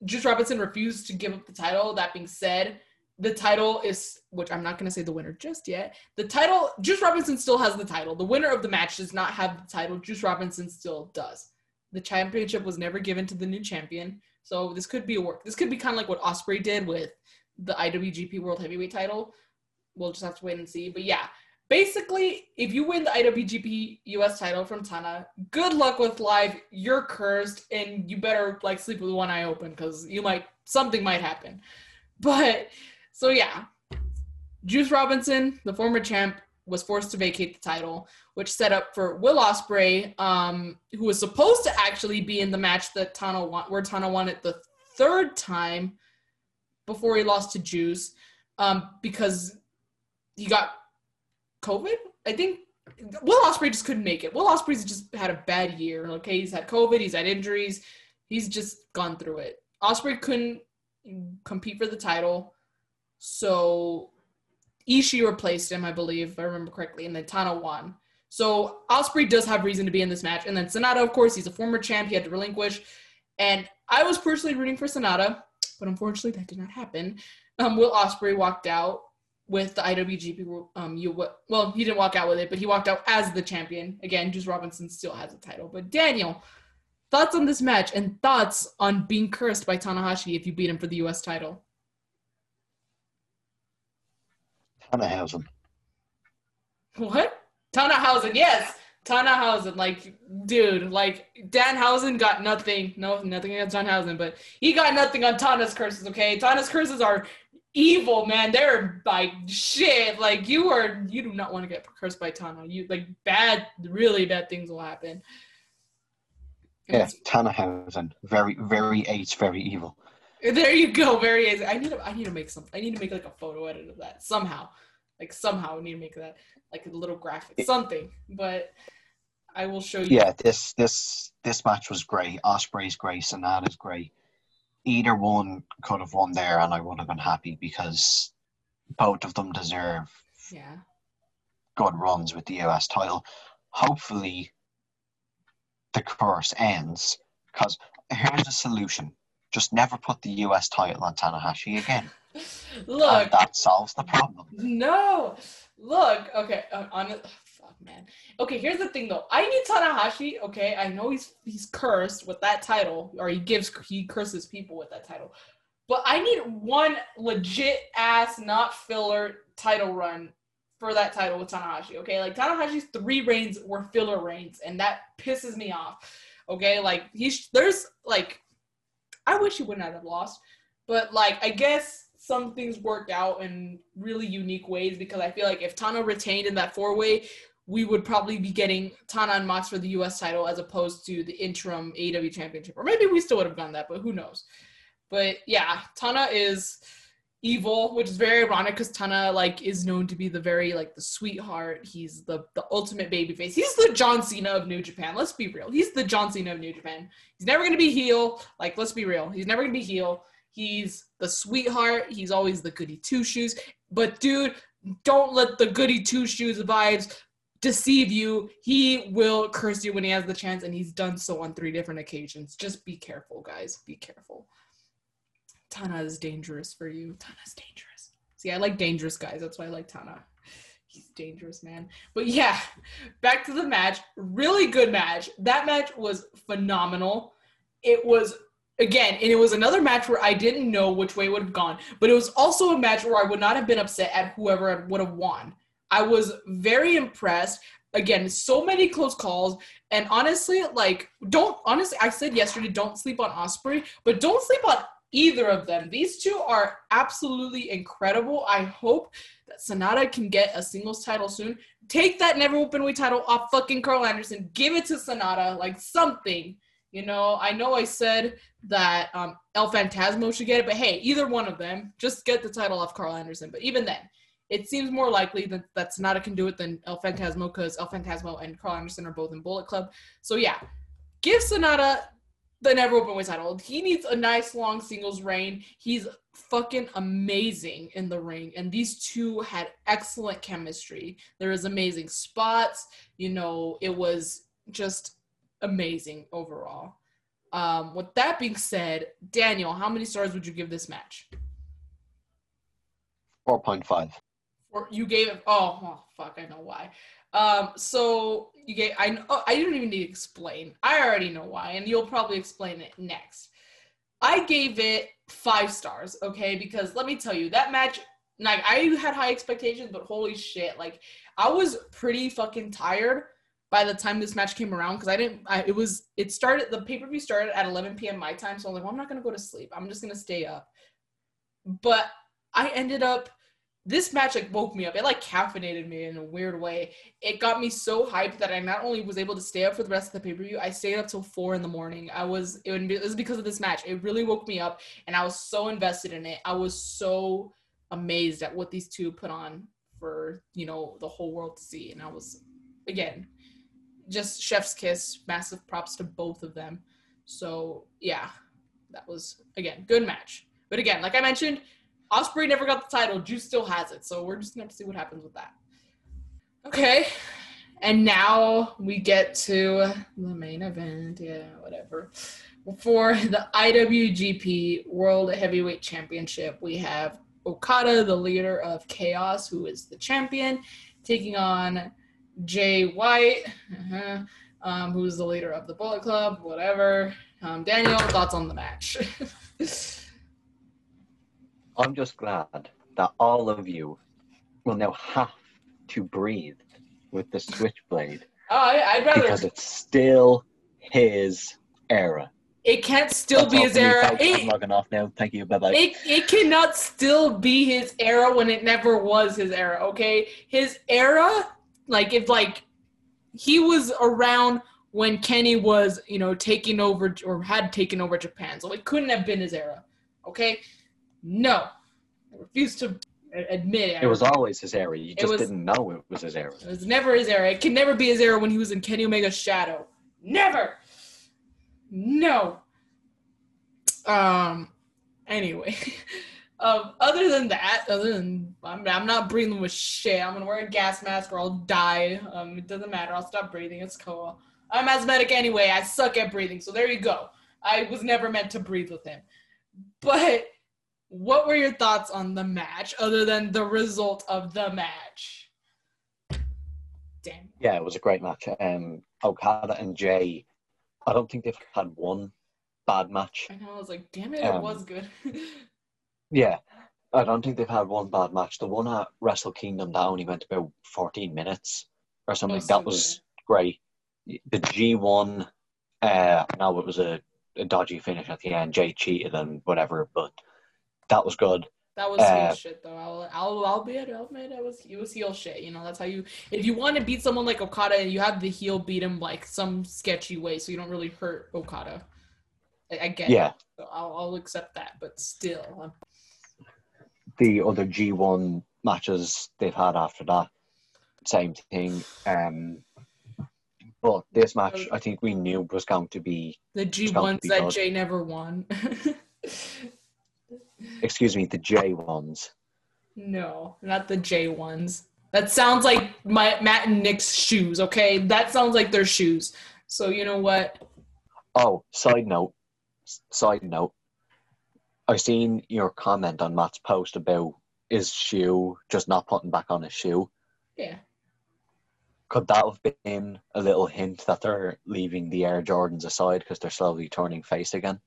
Juice Robinson refused to give up the title. That being said, the title is, which I'm not going to say the winner just yet. The title, Juice Robinson still has the title. The winner of the match does not have the title. Juice Robinson still does. The championship was never given to the new champion. So this could be a work. This could be kind of like what Ospreay did with the IWGP World Heavyweight title. We'll just have to wait and see. But yeah, basically, if you win the IWGP US title from Tana, good luck with life. You're cursed, and you better like sleep with one eye open because you might something might happen. But so yeah, Juice Robinson, the former champ, was forced to vacate the title, which set up for Will Ospreay, um, who was supposed to actually be in the match that Tana won, where Tana won it the third time before he lost to Juice, um, because he got COVID. I think Will Ospreay just couldn't make it. Will Ospreay's just had a bad year. Okay, he's had COVID, he's had injuries, he's just gone through it. Ospreay couldn't compete for the title, so Ishii replaced him, I believe, if I remember correctly, and then Tana won. So Ospreay does have reason to be in this match, and then Sanada, of course, he's a former champ. He had to relinquish, and I was personally rooting for Sanada, but unfortunately that did not happen. Um, Will Ospreay walked out with the IWGP. Um, you well, he didn't walk out with it, but he walked out as the champion. Again, Juice Robinson still has a title. But Daniel, thoughts on this match and thoughts on being cursed by Tanahashi if you beat him for the U.S. title? Tannhausen. What? Tannhausen, yes. Tannhausen, like, dude, like, Danhausen got nothing. No, nothing against Danhausen, but he got nothing on Tana's curses, okay? Tana's curses are evil, man. They're like shit. Like, you are, you do not want to get cursed by Tana. You, like, bad, really bad things will happen. Yeah, Tannhausen. Very, very H, very evil. There you go. Very easy. I need to. I need to make some. I need to make like a photo edit of that somehow. Like somehow, I need to make that like a little graphic, something. But I will show you. Yeah, this this this match was great. Ospreay's great. Sanada's great. Either one could have won there, and I would have been happy because both of them deserve yeah good runs with the US title. Hopefully, the curse ends because here's a solution just never put the US title on Tanahashi again. Look, and that solves the problem. No, look, okay, uh, on it. Fuck, man. Okay, here's the thing though. I need Tanahashi. Okay, I know he's he's cursed with that title, or he gives he curses people with that title. But I need one legit ass, not filler title run for that title with Tanahashi. Okay, like Tanahashi's three reigns were filler reigns, and that pisses me off. Okay, like he's there's like I wish he wouldn't have lost, but like I guess some things worked out in really unique ways because I feel like if Tana retained in that four way, we would probably be getting Tana and Mox for the US title as opposed to the interim AEW championship. Or maybe we still would have done that, but who knows. But yeah, Tana is evil, which is very ironic because Tana like is known to be the very like the sweetheart. He's the the ultimate baby face. He's the John Cena of New Japan. Let's be real. He's the John Cena of New Japan. He's never gonna be heel. Like let's be real. He's never gonna be heel. He's the sweetheart. He's always the goody two shoes. But dude, don't let the goody two shoes vibes deceive you. He will curse you when he has the chance, and he's done so on three different occasions. Just be careful, guys. Be careful. Tana is dangerous for you. Tana's dangerous. See, I like dangerous guys. That's why I like Tana. He's dangerous, man. But yeah, back to the match. Really good match. That match was phenomenal. It was again, and it was another match where I didn't know which way it would have gone, but it was also a match where I would not have been upset at whoever would have won. I was very impressed. Again, so many close calls, and honestly, like, don't honestly, I said yesterday, don't sleep on Ospreay, but don't sleep on either of them. These two are absolutely incredible. I hope that Sanada can get a singles title soon. Take that never open weight title off fucking Karl Anderson. Give it to Sanada, like something. You know, I know I said that um, El Phantasmo should get it, but hey, either one of them, just get the title off Karl Anderson. But even then, it seems more likely that, that Sanada can do it than El Phantasmo because El Phantasmo and Karl Anderson are both in Bullet Club. So yeah, give Sanada the never open weight title. He needs a nice long singles reign. He's fucking amazing in the ring, and these two had excellent chemistry. There was amazing spots. You know, it was just amazing overall. Um, with that being said, Daniel, how many stars would you give this match? Four point five. Or you gave it. Oh, oh, fuck! I know why. Um, so you get I oh, I don't even need to explain. I already know why, and you'll probably explain it next. I gave it five stars, okay? Because let me tell you, that match, like I had high expectations, but holy shit, like I was pretty fucking tired by the time this match came around because I didn't. I, it was it started the pay per view started at 11 p.m. my time, so I was like, well, I'm not gonna go to sleep. I'm just gonna stay up. But I ended up this match like woke me up. It like caffeinated me in a weird way. It got me so hyped that I not only was able to stay up for the rest of the pay per view, I stayed up till four in the morning. I was it, it was because of this match. It really woke me up, and I was so invested in it. I was so amazed at what these two put on for you know the whole world to see, and I was again just chef's kiss. Massive props to both of them. So yeah, that was again good match. But again, like I mentioned, Ospreay never got the title. Juice still has it. So we're just gonna have to see what happens with that. Okay. And now we get to the main event. Yeah, whatever. For the IWGP World Heavyweight Championship, we have Okada, the leader of Chaos, who is the champion, taking on Jay White, uh-huh, um, who's the leader of the Bullet Club, whatever. Um, Daniel, thoughts on the match? I'm just glad that all of you will now have to breathe with the Switchblade. Oh, I, would rather because it's still his era. It can't still That's be his era. It, I'm logging off now. Thank you. Bye bye. It, it cannot still be his era when it never was his era. Okay, his era, like if like he was around when Kenny was, you know, taking over or had taken over Japan, so it couldn't have been his era. Okay, no, I refuse to admit it. It was always his era. You just was, didn't know it was his era. It was never his era. It can never be his era when he was in Kenny Omega's shadow. Never. No. Um. Anyway. um. Other than that, other than I'm, I'm not breathing with shit. I'm gonna wear a gas mask or I'll die. Um. It doesn't matter. I'll stop breathing. It's cool. I'm asthmatic anyway. I suck at breathing. So there you go. I was never meant to breathe with him. But what were your thoughts on the match other than the result of the match? Damn. Yeah, it was a great match. Um, Okada and Jay, I don't think they've had one bad match. I know. I was like, damn it, um, it was good. yeah, I don't think they've had one bad match. The one at Wrestle Kingdom that only went about 14 minutes or something. Was that so was great. The G1, uh, now it was a, a dodgy finish at the end. Jay cheated and whatever, but that was good. That was uh, heel shit though. I'll I'll I'll be it. I'll admit it was it was heel shit. You know that's how you if you want to beat someone like Okada, and you have the heel beat him like some sketchy way, so you don't really hurt Okada. I, I get yeah. it. So I'll I'll accept that, but still. I'm... The other G one matches they've had after that, same thing. Um, but this match, I think we knew was going to be the G ones that good. Jay never won. Excuse me, the J ones. No, not the J ones. That sounds like my Matt and Nick's shoes. Okay, that sounds like their shoes. So you know what? Oh, side note. Side note. I seen your comment on Matt's post about his shoe just not putting back on his shoe. Yeah. Could that have been a little hint that they're leaving the Air Jordans aside because they're slowly turning face again?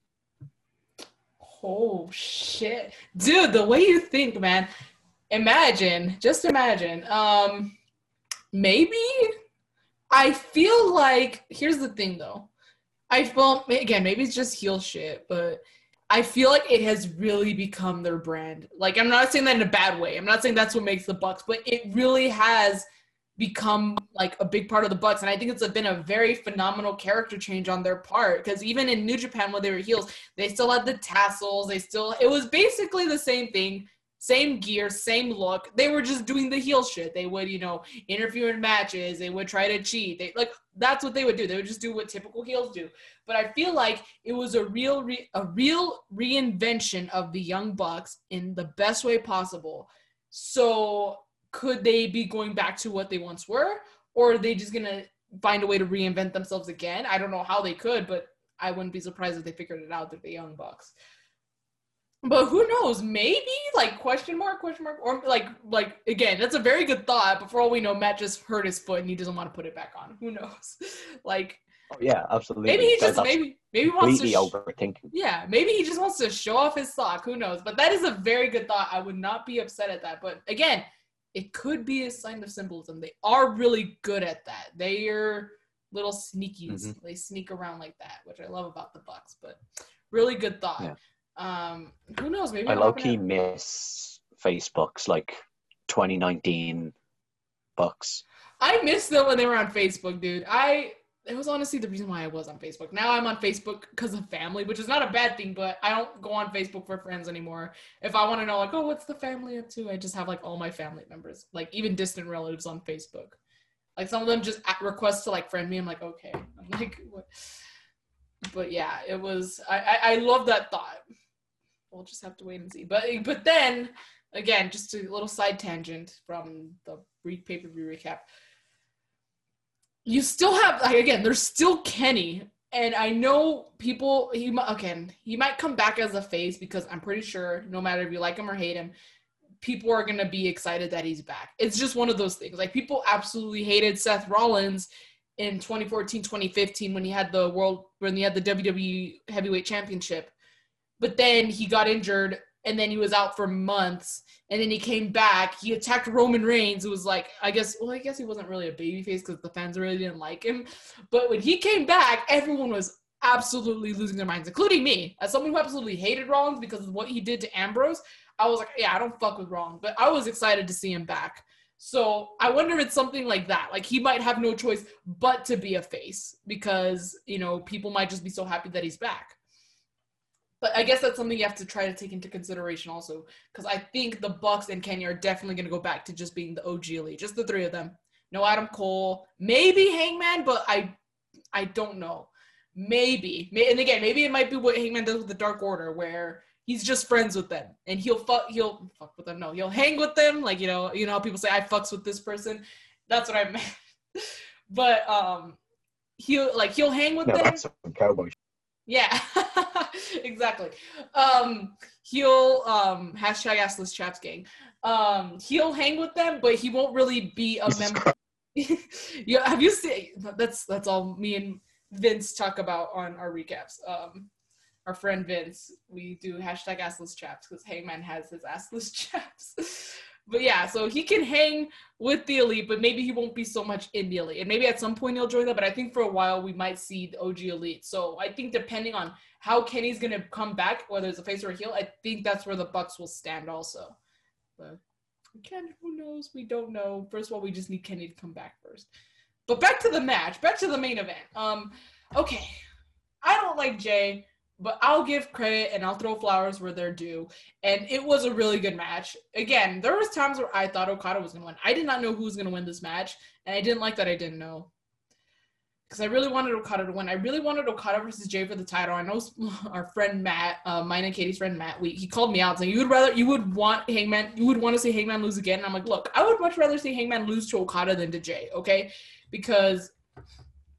Oh shit. Dude, the way you think, man. Imagine, just imagine. Um maybe I feel like here's the thing though. I feel again, maybe it's just heel shit, but I feel like it has really become their brand. Like I'm not saying that in a bad way. I'm not saying that's what makes the Bucks, but it really has become like a big part of the Bucks, and I think it's been a very phenomenal character change on their part. Because even in New Japan, when they were heels, they still had the tassels. They still it was basically the same thing, same gear, same look. They were just doing the heel shit. They would you know interfere in matches. They would try to cheat. They like that's what they would do. They would just do what typical heels do. But I feel like it was a real re- a real reinvention of the Young Bucks in the best way possible. So could they be going back to what they once were? Or are they just going to find a way to reinvent themselves again? I don't know how they could but i wouldn't be surprised if they figured it out through the young bucks. But who knows? Maybe like question mark question mark or like like again that's a very good thought but for all we know matt just hurt his foot and he doesn't want to put it back on. Who knows? Like oh, yeah absolutely. maybe he just maybe maybe wants to sh- overthinking. yeah maybe he just wants to show off his sock. Who knows? But that is a very good thought. I would not be upset at that. But again it could be a sign of symbolism. They are really good at that. They are little sneakies. Mm-hmm. They sneak around like that, which I love about the Bucks. But really good thought. Yeah. Um, who knows? Maybe I low key miss Facebook's like 2019 Bucks. I missed them when they were on Facebook, dude. I it was honestly the reason why I was on Facebook. Now I'm on Facebook because of family, which is not a bad thing, but I don't go on Facebook for friends anymore. If I want to know, like, oh, what's the family up to? I just have like all my family members, like even distant relatives on Facebook. Like some of them just request to like friend me. I'm like, okay. I'm like, what? But yeah, it was. I I, I love that thought. We'll just have to wait and see. But but then again, just a little side tangent from the pay per view recap you still have like again there's still kenny and i know people he again he might come back as a face because i'm pretty sure no matter if you like him or hate him people are going to be excited that he's back. It's just one of those things. Like people absolutely hated seth rollins in 2014 2015 when he had the world when he had the wwe heavyweight championship but then he got injured and then he was out for months and then he came back he attacked roman reigns it was like i guess well i guess he wasn't really a babyface because the fans really didn't like him but when he came back everyone was absolutely losing their minds including me as someone who absolutely hated rollins because of what he did to ambrose i was like yeah i don't fuck with rollins but i was excited to see him back so I wonder if it's something like that. Like he might have no choice but to be a face because, you know, people might just be so happy that he's back. But I guess that's something you have to try to take into consideration also, because I think the Bucks and Kenny are definitely going to go back to just being the OG elite, just the three of them. No Adam Cole, maybe Hangman, but I, I don't know. Maybe, and again, maybe it might be what Hangman does with the Dark Order, where he's just friends with them, and he'll fuck, he'll fuck with them. No, he'll hang with them, like you know, you know, how people say I fucks with this person. That's what I meant. but um, he'll like he'll hang with no, them. That's some cowboy yeah, exactly. Um, he'll um, hashtag assless chaps gang. Um, he'll hang with them, but he won't really be a member. yeah, have you seen? That's that's all me and Vince talk about on our recaps. Um, our friend Vince, we do hashtag assless chaps because Hangman has his assless chaps but yeah, so he can hang with the elite, but maybe he won't be so much in the elite. And maybe at some point he'll join that, but I think for a while we might see the OG elite. So I think depending on how Kenny's gonna come back, whether it's a face or a heel, I think that's where the Bucks will stand also. But again, who knows? We don't know. First of all, we just need Kenny to come back first. But back to the match, back to the main event. Um, okay. I don't like Jay but I'll give credit and I'll throw flowers where they're due. And it was a really good match. Again, there was times where I thought Okada was gonna win. I did not know who was gonna win this match, and I didn't like that I didn't know. Because I really wanted Okada to win. I really wanted Okada versus Jay for the title. I know our friend Matt, uh, mine and Katie's friend Matt, we, he called me out saying you would rather you would want Hangman, you would want to see Hangman lose again. And I'm like, look, I would much rather see Hangman lose to Okada than to Jay, okay? Because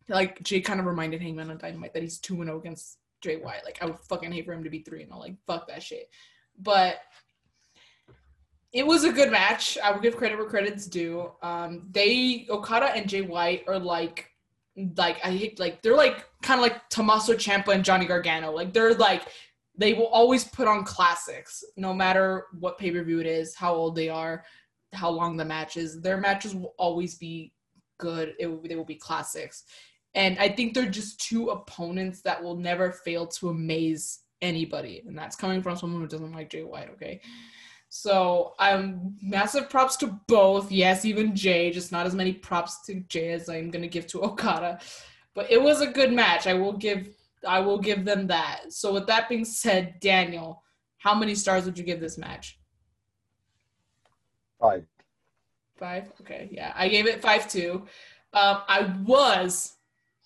like Jay kind of reminded Hangman on Dynamite that he's 2 0 against Jay White. Like I would fucking hate for him to be three and all. Like fuck that shit. But it was a good match. I will give credit where credit's due. Um, they Okada and Jay White are like, like I hate like they're like kind of like Tommaso Ciampa and Johnny Gargano. Like they're like they will always put on classics, no matter what pay per view it is, how old they are, how long the match is. Their matches will always be good. It will, they will be classics. And I think they're just two opponents that will never fail to amaze anybody. And that's coming from someone who doesn't like Jay White, okay? So um massive props to both. Yes, even Jay, just not as many props to Jay as I'm gonna give to Okada. But it was a good match. I will give I will give them that. So with that being said, Daniel, how many stars would you give this match? Five. Five? Okay, yeah. I gave it five too. Um, I was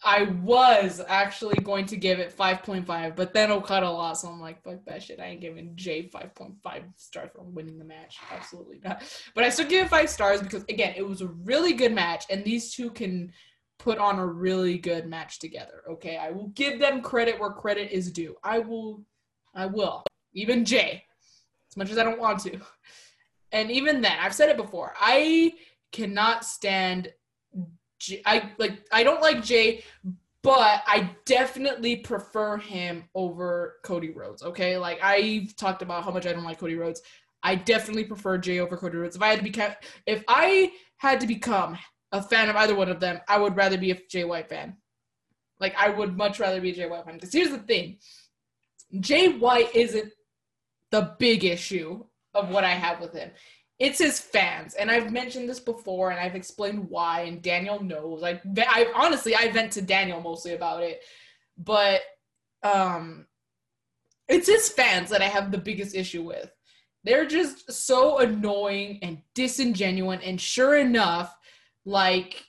I was actually going to give it 5.5, but then Okada lost. So I'm like, fuck that shit. I ain't giving Jay 5.5 stars for winning the match. Absolutely not. But I still give it five stars because, again, it was a really good match, and these two can put on a really good match together. Okay. I will give them credit where credit is due. I will, I will. Even Jay, as much as I don't want to. And even then, I've said it before, I cannot stand I like I don't like Jay, but I definitely prefer him over Cody Rhodes. Okay, like I've talked about how much I don't like Cody Rhodes. I definitely prefer Jay over Cody Rhodes. If I had to be, if I had to become a fan of either one of them, I would rather be a Jay White fan. Like I would much rather be a Jay White fan. Because here's the thing, Jay White isn't the big issue of what I have with him. It's his fans and i've mentioned this before and i've explained why and daniel knows. Like i honestly i vent to daniel mostly about it. But um it's his fans that i have the biggest issue with. They're just so annoying and disingenuous and sure enough like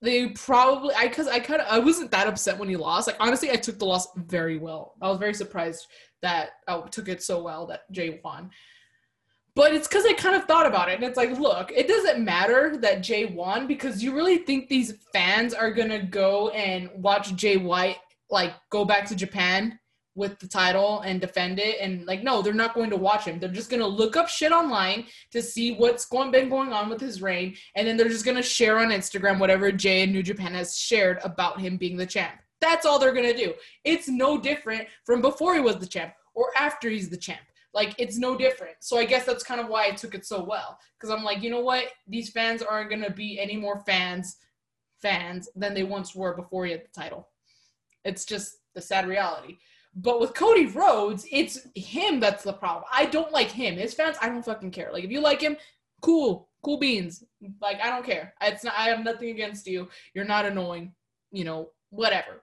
they probably i because i kind of i wasn't that upset when he lost. Like honestly i took the loss very well. I was very surprised that i took it so well that jay won but it's because I kind of thought about it. And it's like, look, it doesn't matter that Jay won because you really think these fans are going to go and watch Jay White, like, go back to Japan with the title and defend it. And, like, no, they're not going to watch him. They're just going to look up shit online to see what's going, been going on with his reign. And then they're just going to share on Instagram whatever Jay and New Japan has shared about him being the champ. That's all they're going to do. It's no different from before he was the champ or after he's the champ like it's no different. So I guess that's kind of why I took it so well because I'm like, you know what? These fans aren't gonna be any more fans fans than they once were before he had the title. It's just the sad reality. But with Cody Rhodes, it's him that's the problem. I don't like him. His fans, I don't fucking care. Like if you like him, cool, cool beans. Like I don't care. It's not. I have nothing against you. You're not annoying. You know, whatever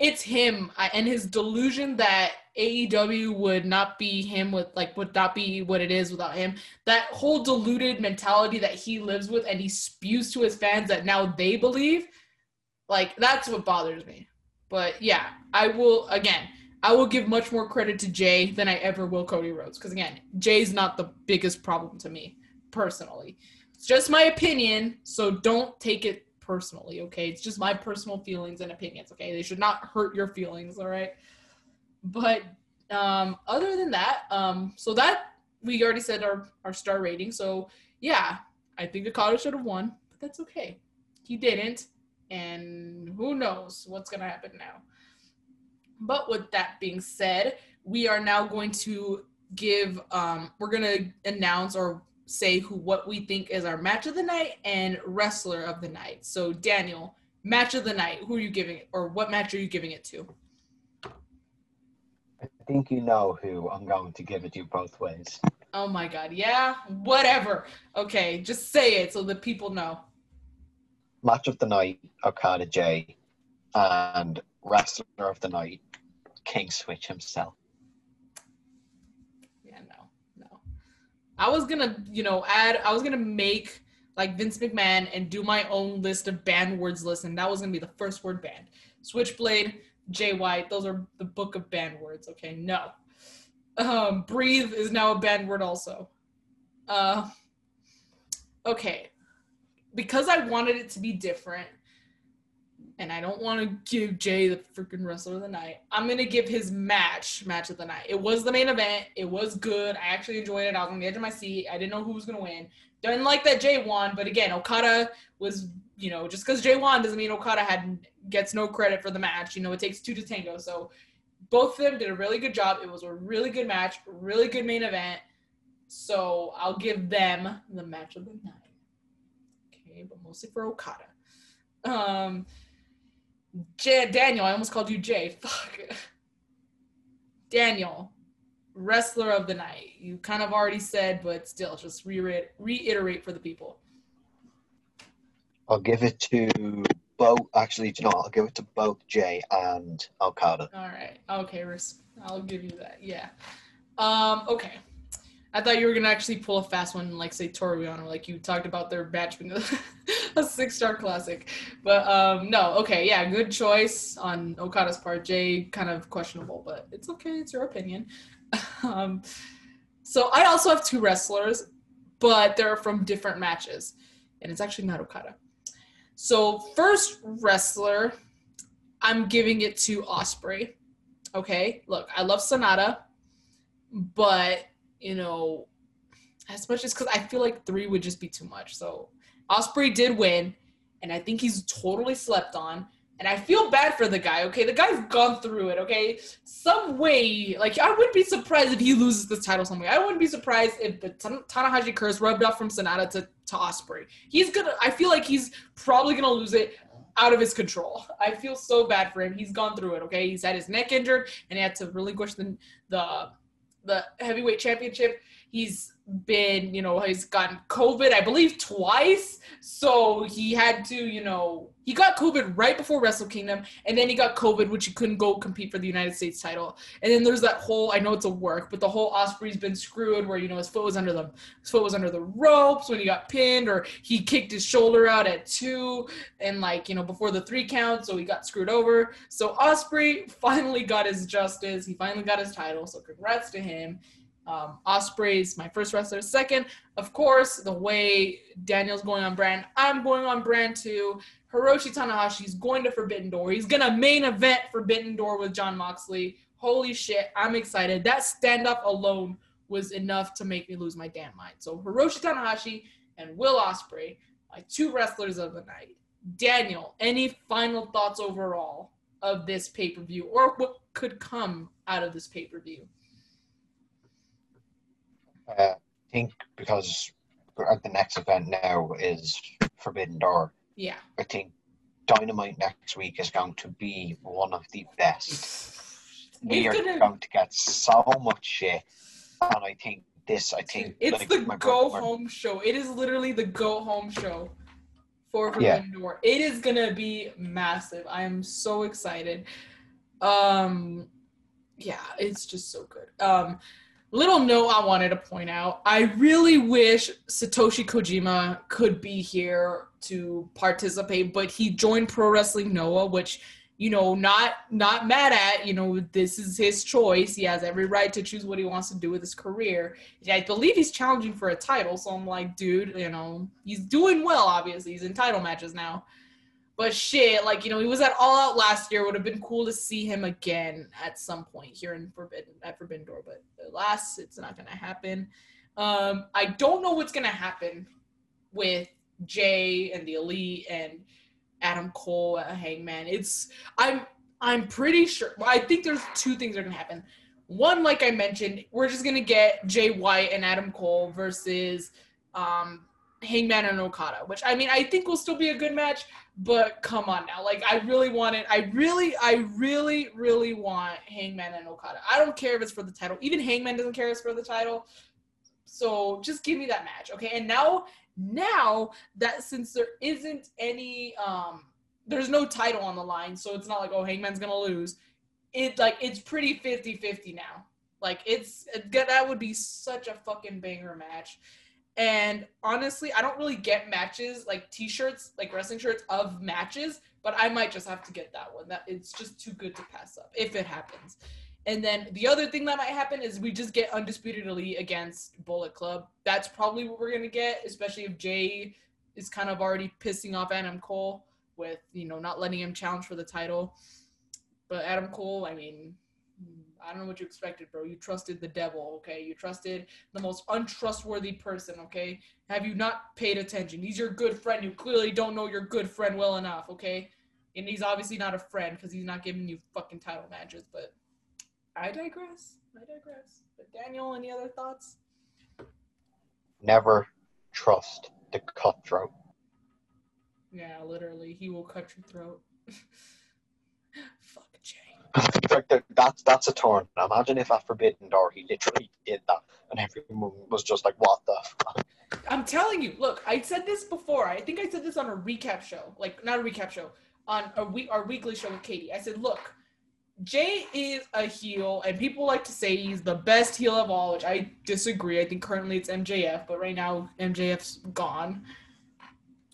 it's him and his delusion that AEW would not be him with like would not be what it is without him. That whole deluded mentality that he lives with and he spews to his fans that now they believe, like that's what bothers me. But yeah, I will again. I will give much more credit to Jay than I ever will Cody Rhodes because again, Jay's not the biggest problem to me personally. It's just my opinion, so don't take it personally, okay? It's just my personal feelings and opinions, okay? They should not hurt your feelings, all right? But um, other than that, um, so that we already said our, our star rating. So yeah, I think the Okada should have won, but that's okay. He didn't, and who knows what's gonna happen now. But with that being said, we are now going to give um, we're gonna announce or say who what we think is our match of the night and wrestler of the night. So Daniel, match of the night, who are you giving it or what match are you giving it to? I think you know who I'm going to give it to both ways. Oh my god, yeah? Whatever. Okay, just say it so that people know. Match of the night, Okada J, and wrestler of the night, King Switch himself. Yeah, no, no. I was gonna, you know, add. I was gonna make like Vince McMahon and do my own list of banned words list, and that was gonna be the first word banned. Switchblade, Jay White, those are the book of banned words. Okay, no. Um, breathe is now a banned word also. Uh, okay, because I wanted it to be different, and I don't want to give Jay the freaking wrestler of the night. I'm gonna give his match match of the night. It was the main event. It was good. I actually enjoyed it. I was on the edge of my seat. I didn't know who was gonna win. Didn't like that Jay won, but again, Okada was you know just because Jay won doesn't mean Okada had gets no credit for the match. You know it takes two to tango. So both of them did a really good job. It was a really good match, really good main event. So I'll give them the match of the night. Okay, but mostly for Okada. Um, J- Daniel, I almost called you Jay. Fuck. Daniel, wrestler of the night. You kind of already said, but still, just re- reiterate for the people. I'll give it to both. Actually, you know, I'll give it to both Jay and Okada. All right. Okay, I'll give you that. Yeah. Um. Okay. I thought you were gonna actually pull a fast one, like say Toru Yano, like you talked about their match being a six star classic. But um, no, okay, yeah, good choice on Okada's part. Jay kind of questionable, but it's okay. It's your opinion. um, so I also have two wrestlers, but they're from different matches, and it's actually not Okada. So first wrestler, I'm giving it to Ospreay. Okay, look, I love Sanada, but you know, as much as because I feel like three would just be too much. So Ospreay did win, and I think he's totally slept on. And I feel bad for the guy, okay? The guy's gone through it, okay? Some way, like, I wouldn't be surprised if he loses this title some way. I wouldn't be surprised if the Tanahashi curse rubbed off from Sanada to, to Ospreay. He's gonna, I feel like he's probably gonna lose it out of his control. I feel so bad for him. He's gone through it, okay? He's had his neck injured, and he had to relinquish the, the the heavyweight championship. He's been, you know, he's gotten COVID, I believe, twice. So he had to, you know, he got COVID right before Wrestle Kingdom, and then he got COVID, which he couldn't go compete for the United States title. And then there's that whole, I know it's a work, but the whole Ospreay's been screwed where, you know, his foot was under the his foot was under the ropes when he got pinned, or he kicked his shoulder out at two and like, you know, before the three count, so he got screwed over. So Osprey finally got his justice. He finally got his title. So congrats to him. Um, Ospreay's my first wrestler. Second, of course, the way Daniel's going on brand, I'm going on brand too. Hiroshi Tanahashi's going to Forbidden Door. He's gonna main event Forbidden Door with Jon Moxley. Holy shit, I'm excited. That stand up alone was enough to make me lose my damn mind. So Hiroshi Tanahashi and Will Ospreay, my two wrestlers of the night. Daniel, any final thoughts overall of this pay per view or what could come out of this pay per view? Uh, I think because the next event now is Forbidden Door. Yeah. I think Dynamite next week is going to be one of the best. we are gonna- going to get so much shit, and I think this. I think It's like, the go brother- home show. It is literally the go home show for Yeah. Forbidden Door. It is gonna be massive. I am so excited. Um, yeah, it's just so good. Um, little note I wanted to point out: I really wish Satoshi Kojima could be here to participate, but he joined Pro Wrestling Noah, which you know, not not mad at. You know, this is his choice. He has every right to choose what he wants to do with his career. I believe he's challenging for a title, so I'm like, dude, you know, he's doing well. Obviously, he's in title matches now. But shit, like you know, he was at All Out last year. Would have been cool to see him again at some point here in Forbidden at Forbidden Door. But alas, it's not gonna happen. Um, I don't know what's gonna happen with Jay and the Elite and Adam Cole at Hangman. It's I'm I'm pretty sure. I think there's two things that are gonna happen. One, like I mentioned, we're just gonna get Jay White and Adam Cole versus um, Hangman and Okada, which I mean I think will still be a good match. But come on now, like I really want it. I really, I really, really want Hangman and Okada. I don't care if it's for the title. Even Hangman doesn't care if it's for the title. So just give me that match, okay? And now, now that since there isn't any, um, there's no title on the line, so it's not like oh Hangman's gonna lose. It like it's pretty 50-50 now. Like it's it, that would be such a fucking banger match. And honestly, I don't really get matches like t-shirts, like wrestling shirts of matches, but I might just have to get that one. That it's just too good to pass up if it happens. And then the other thing that might happen is we just get undisputed elite against Bullet Club. That's probably what we're gonna get, especially if Jay is kind of already pissing off Adam Cole with you know not letting him challenge for the title. But Adam Cole, I mean, I don't know what you expected, bro. You trusted the devil, okay? You trusted the most untrustworthy person, okay? Have you not paid attention? He's your good friend. You clearly don't know your good friend well enough, okay? And he's obviously not a friend because he's not giving you fucking title matches, but I digress. I digress. But Daniel, any other thoughts? Never trust the cutthroat. Yeah, literally, he will cut your throat. Fuck. Like, that- that's that's a turn. Imagine if at Forbidden Door he literally did that, and everyone was just like, "What the?" Fuck? I'm telling you, look, I said this before. I think I said this on a recap show, like not a recap show, on a week our weekly show with Katie. I said, look, Jay is a heel, and people like to say he's the best heel of all, which I disagree. I think currently it's MJF, but right now MJF's gone.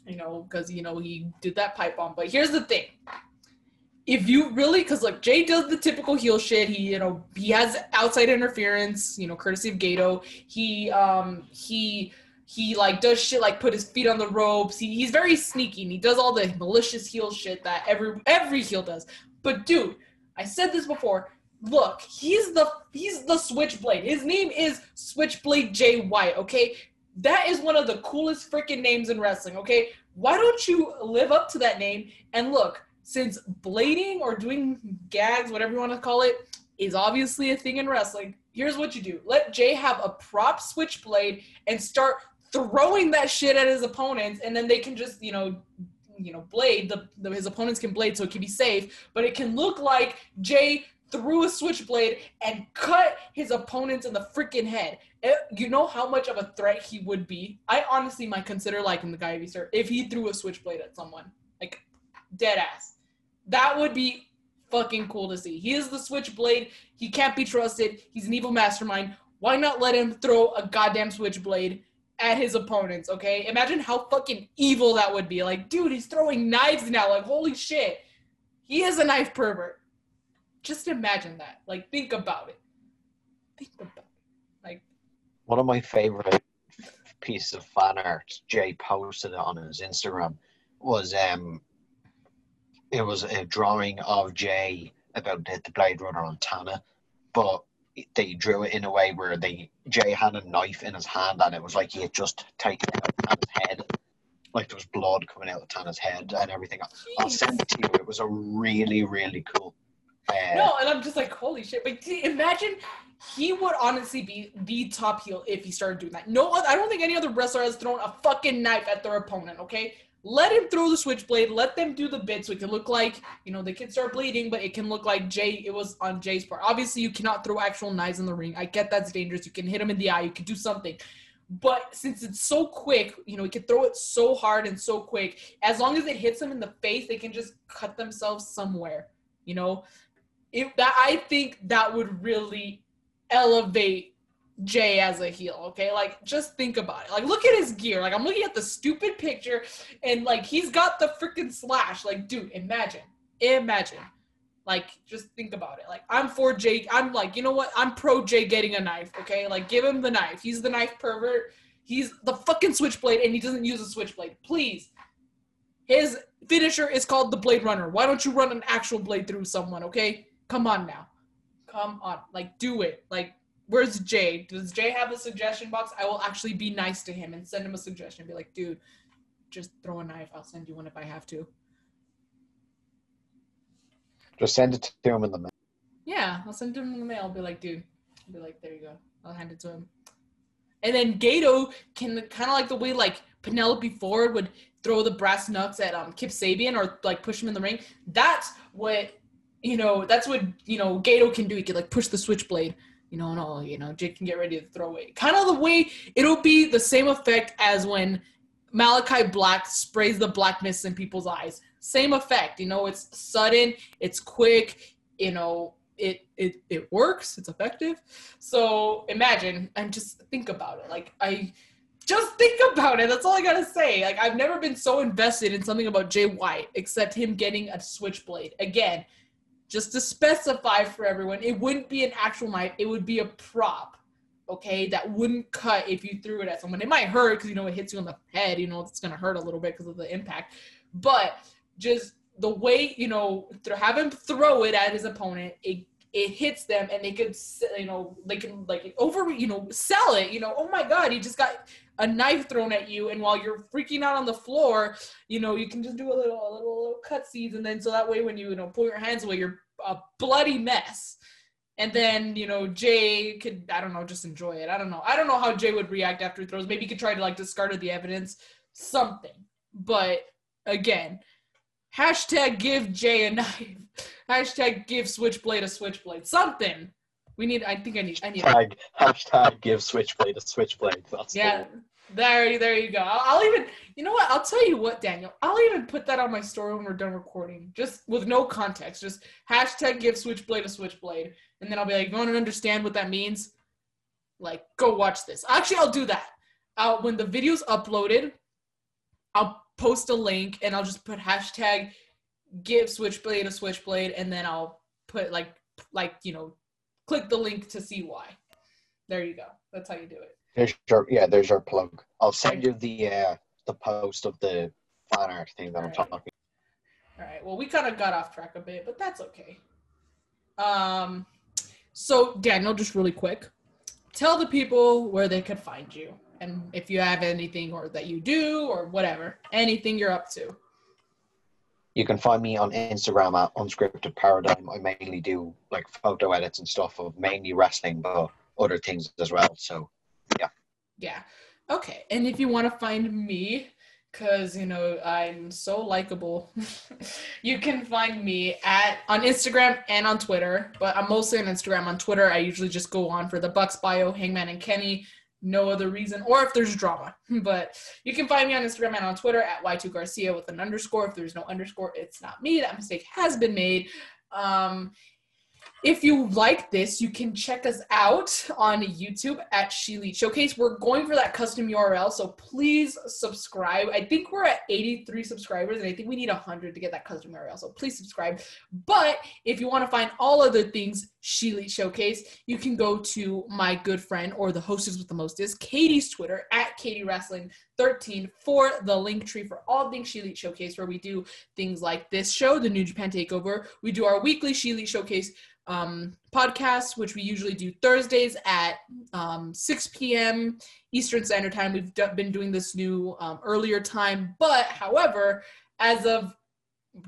You know, because you know he did that pipe bomb. But here's the thing: if you really, because like Jay does the typical heel shit. He, you know, he has outside interference. You know, courtesy of Gedo. He, um, he he like does shit like put his feet on the ropes. He, he's very sneaky and he does all the malicious heel shit that every every heel does. But dude, I said this before. Look, he's the he's the Switchblade. His name is Switchblade Jay White. Okay, that is one of the coolest freaking names in wrestling. Okay, why don't you live up to that name? And look, since blading or doing gags, whatever you want to call it, is obviously a thing in wrestling. Here's what you do: let Jay have a prop Switchblade and start throwing that shit at his opponents, and then they can just, you know, you know, blade. The, the his opponents can blade, so it can be safe. But it can look like Jay threw a switchblade and cut his opponents in the freaking head. It, eh, you know how much of a threat he would be? I honestly might consider liking the guy if he, if he threw a switchblade at someone. Like, dead ass. That would be fucking cool to see. He is the switchblade. He can't be trusted. He's an evil mastermind. Why not let him throw a goddamn switchblade at his opponents, okay? Imagine how fucking evil that would be. Like, dude, he's throwing knives now. Like, holy shit. He is a knife pervert. Just imagine that. Like, think about it. Think about it. Like, one of my favorite pieces of fan art, Jay posted on his Instagram, was um, it was a drawing of Jay about the Blade Runner on Tana, but they drew it in a way where they Jay had a knife in his hand and it was like he had just taken it out of head. Like there was blood coming out of Tana's head and everything. I'll send it to you. It was a really, really cool. Uh, no, and I'm just like, holy shit! But imagine he would honestly be the top heel if he started doing that. No, I don't think any other wrestler has thrown a fucking knife at their opponent. Okay, let him throw the switchblade. Let them do the bit so it can look like, you know, they can start bleeding, but it can look like Jay, it was on Jay's part. Obviously, you cannot throw actual knives in the ring. I get that's dangerous. You can hit him in the eye. You can do something. But since it's so quick, you know, he can throw it so hard and so quick. As long as it hits them in the face, they can just cut themselves somewhere. You know, if that I think that would really elevate Jay as a heel, okay? Like, just think about it. Like, look at his gear. Like, I'm looking at the stupid picture, and like, he's got the freaking slash. Like, dude, imagine, imagine. Like, just think about it. Like, I'm for Jay. I'm like, you know what? I'm pro Jay getting a knife, okay? Like, give him the knife. He's the knife pervert. He's the fucking switchblade, and he doesn't use a switchblade. Please. His finisher is called the Blade Runner. Why don't you run an actual blade through someone, okay? Come on now. Come on. Like, do it. Like, where's Jay? Does Jay have a suggestion box? I will actually be nice to him and send him a suggestion. Be like, dude, just throw a knife. I'll send you one if I have to. Just send it to him in the mail. Yeah, I'll send him in the mail. I'll be like, dude. I'll be like, there you go. I'll hand it to him. And then Gedo can kind of like the way like Penelope Ford would throw the brass knucks at um Kip Sabian or like push him in the ring. That's what you know. That's what you know. Gedo can do. He can like push the switchblade you know, all, you know, Jake can get ready to throw it. Kind of the way it'll be the same effect as when Malachi Black sprays the blackness in people's eyes. Same effect, you know, it's sudden, it's quick, you know, it it it works, it's effective. So imagine and just think about it. Like I just think about it. That's all I gotta say. Like I've never been so invested in something about Jay White except him getting a switchblade. Again, just to specify for everyone, it wouldn't be an actual knife, it would be a prop, okay, that wouldn't cut if you threw it at someone. It might hurt because, you know, it hits you on the head, you know, it's going to hurt a little bit because of the impact. But just the way, you know, to have him throw it at his opponent, it it hits them and they could you know they can like over you know sell it you know oh my god he just got a knife thrown at you and while you're freaking out on the floor you know you can just do a little a little, little cut seeds and then so that way when you you know pull your hands away you're a bloody mess. And then you know jay could i don't know just enjoy it. I don't know. I don't know how jay would react after he throws. Maybe he could try to like discard the evidence something. But again hashtag give jay a knife. Hashtag give Switchblade a Switchblade. Something. We need. I think I need. I need. Hashtag, hashtag give Switchblade a Switchblade. That's yeah. The there, there you go. I'll, I'll, even, you know what? I'll tell you what, Daniel. I'll even put that on my story when we're done recording, just with no context. Just hashtag give Switchblade a Switchblade, and then I'll be like, you want to understand what that means? Like, go watch this. Actually, I'll do that. Uh, when the video's uploaded, I'll post a link and I'll just put hashtag give Switchblade a Switchblade, and then I'll put like like you know, click the link to see why. There you go. That's how you do it. There's your yeah. There's your plug. I'll send you the uh the post of the fan art thing that All I'm right. talking. All right. Well, we kind of got off track a bit, but that's okay. Um, so Daniel, just really quick, tell the people where they could find you, and if you have anything or that you do or whatever, anything you're up to. You can find me on Instagram at unscripted paradigm. I mainly do like photo edits and stuff of mainly wrestling, but other things as well. So, yeah. Yeah. Okay. And if you want to find me, because you know I'm so likable. you can find me at on Instagram and on Twitter, but I'm mostly on Instagram. On Twitter, I usually just go on for the Bucks bio, Hangman and Kenny. No other reason, or if there's drama. But you can find me on Instagram and on Twitter at Y2 Garcia with an underscore. If there's no underscore, it's not me. That mistake has been made. Um, if you like this, you can check us out on YouTube at She Showcase. We're going for that custom URL, so please subscribe. I think we're at 83 subscribers, and I think we need 100 to get that custom URL, so please subscribe. But if you want to find all other things She Showcase, you can go to my good friend or the hostess with the mostest, Katie's Twitter at Katie Wrestling 13 for the link tree for all things She Showcase, where we do things like this show, the New Japan Takeover. We do our weekly She Showcase um, podcast, which we usually do Thursdays at um, 6 p.m. Eastern Standard Time. We've d- been doing this new um, earlier time, but however, as of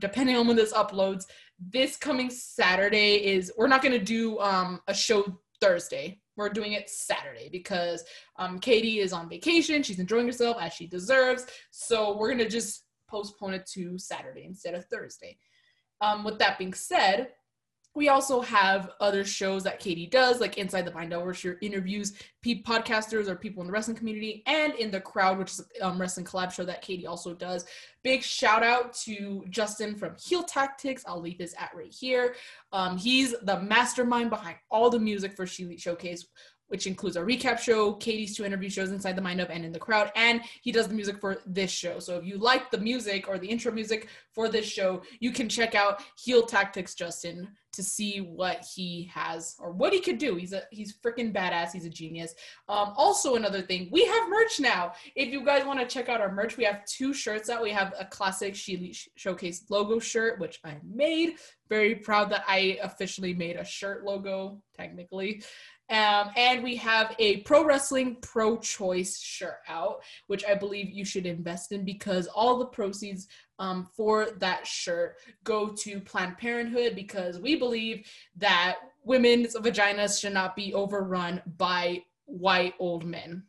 depending on when this uploads, this coming Saturday is we're not going to do um, a show Thursday. We're doing it Saturday because um, Katie is on vacation. She's enjoying herself as she deserves. So we're going to just postpone it to Saturday instead of Thursday. Um, with that being said, we also have other shows that Katie does, like Inside the Bind, where she interviews podcasters or people in the wrestling community, and in the crowd, which is a um, wrestling collab show that Katie also does. Big shout out to Justin from Heel Tactics. I'll leave his at right here. Um, he's the mastermind behind all the music for She Showcase which includes our recap show, Katie's two interview shows inside the mind of and in the crowd, and he does the music for this show. So if you like the music or the intro music for this show, you can check out Heel Tactics Justin to see what he has or what he could do. He's a he's freaking badass. He's a genius. Um, also another thing, we have merch now. If you guys want to check out our merch, we have two shirts out. We have a classic She Showcase logo shirt, which I made. Very proud that I officially made a shirt logo, technically. Um, and we have a pro wrestling pro choice shirt out, which I believe you should invest in because all the proceeds um, for that shirt go to Planned Parenthood because we believe that women's vaginas should not be overrun by white old men.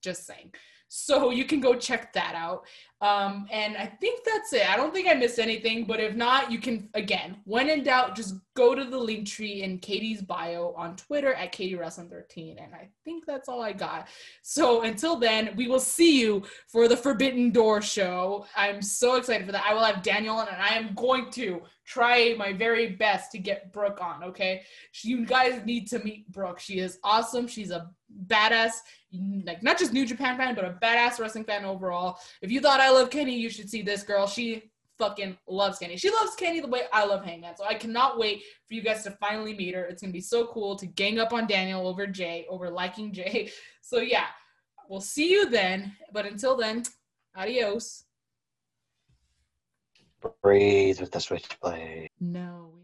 Just saying. So you can go check that out. Um, and I think that's it. I don't think I missed anything, but if not, you can again, when in doubt, just go to the link tree in Katie's bio on Twitter at Katie Wrestling 13. And I think that's all I got. So until then, we will see you for the Forbidden Door show. I'm so excited for that. I will have Daniel on, and I am going to try my very best to get Brooke on. Okay, you guys need to meet Brooke. She is awesome. She's a badass, like not just New Japan fan, but a badass wrestling fan overall. If you thought I love Kenny, you should see this girl. She fucking loves Kenny. She loves Kenny the way I love Hangman. So I cannot wait for you guys to finally meet her. It's gonna be so cool to gang up on Daniel over Jay, over liking Jay. So yeah, we'll see you then. But until then, adios. Breathe with the switchblade. No.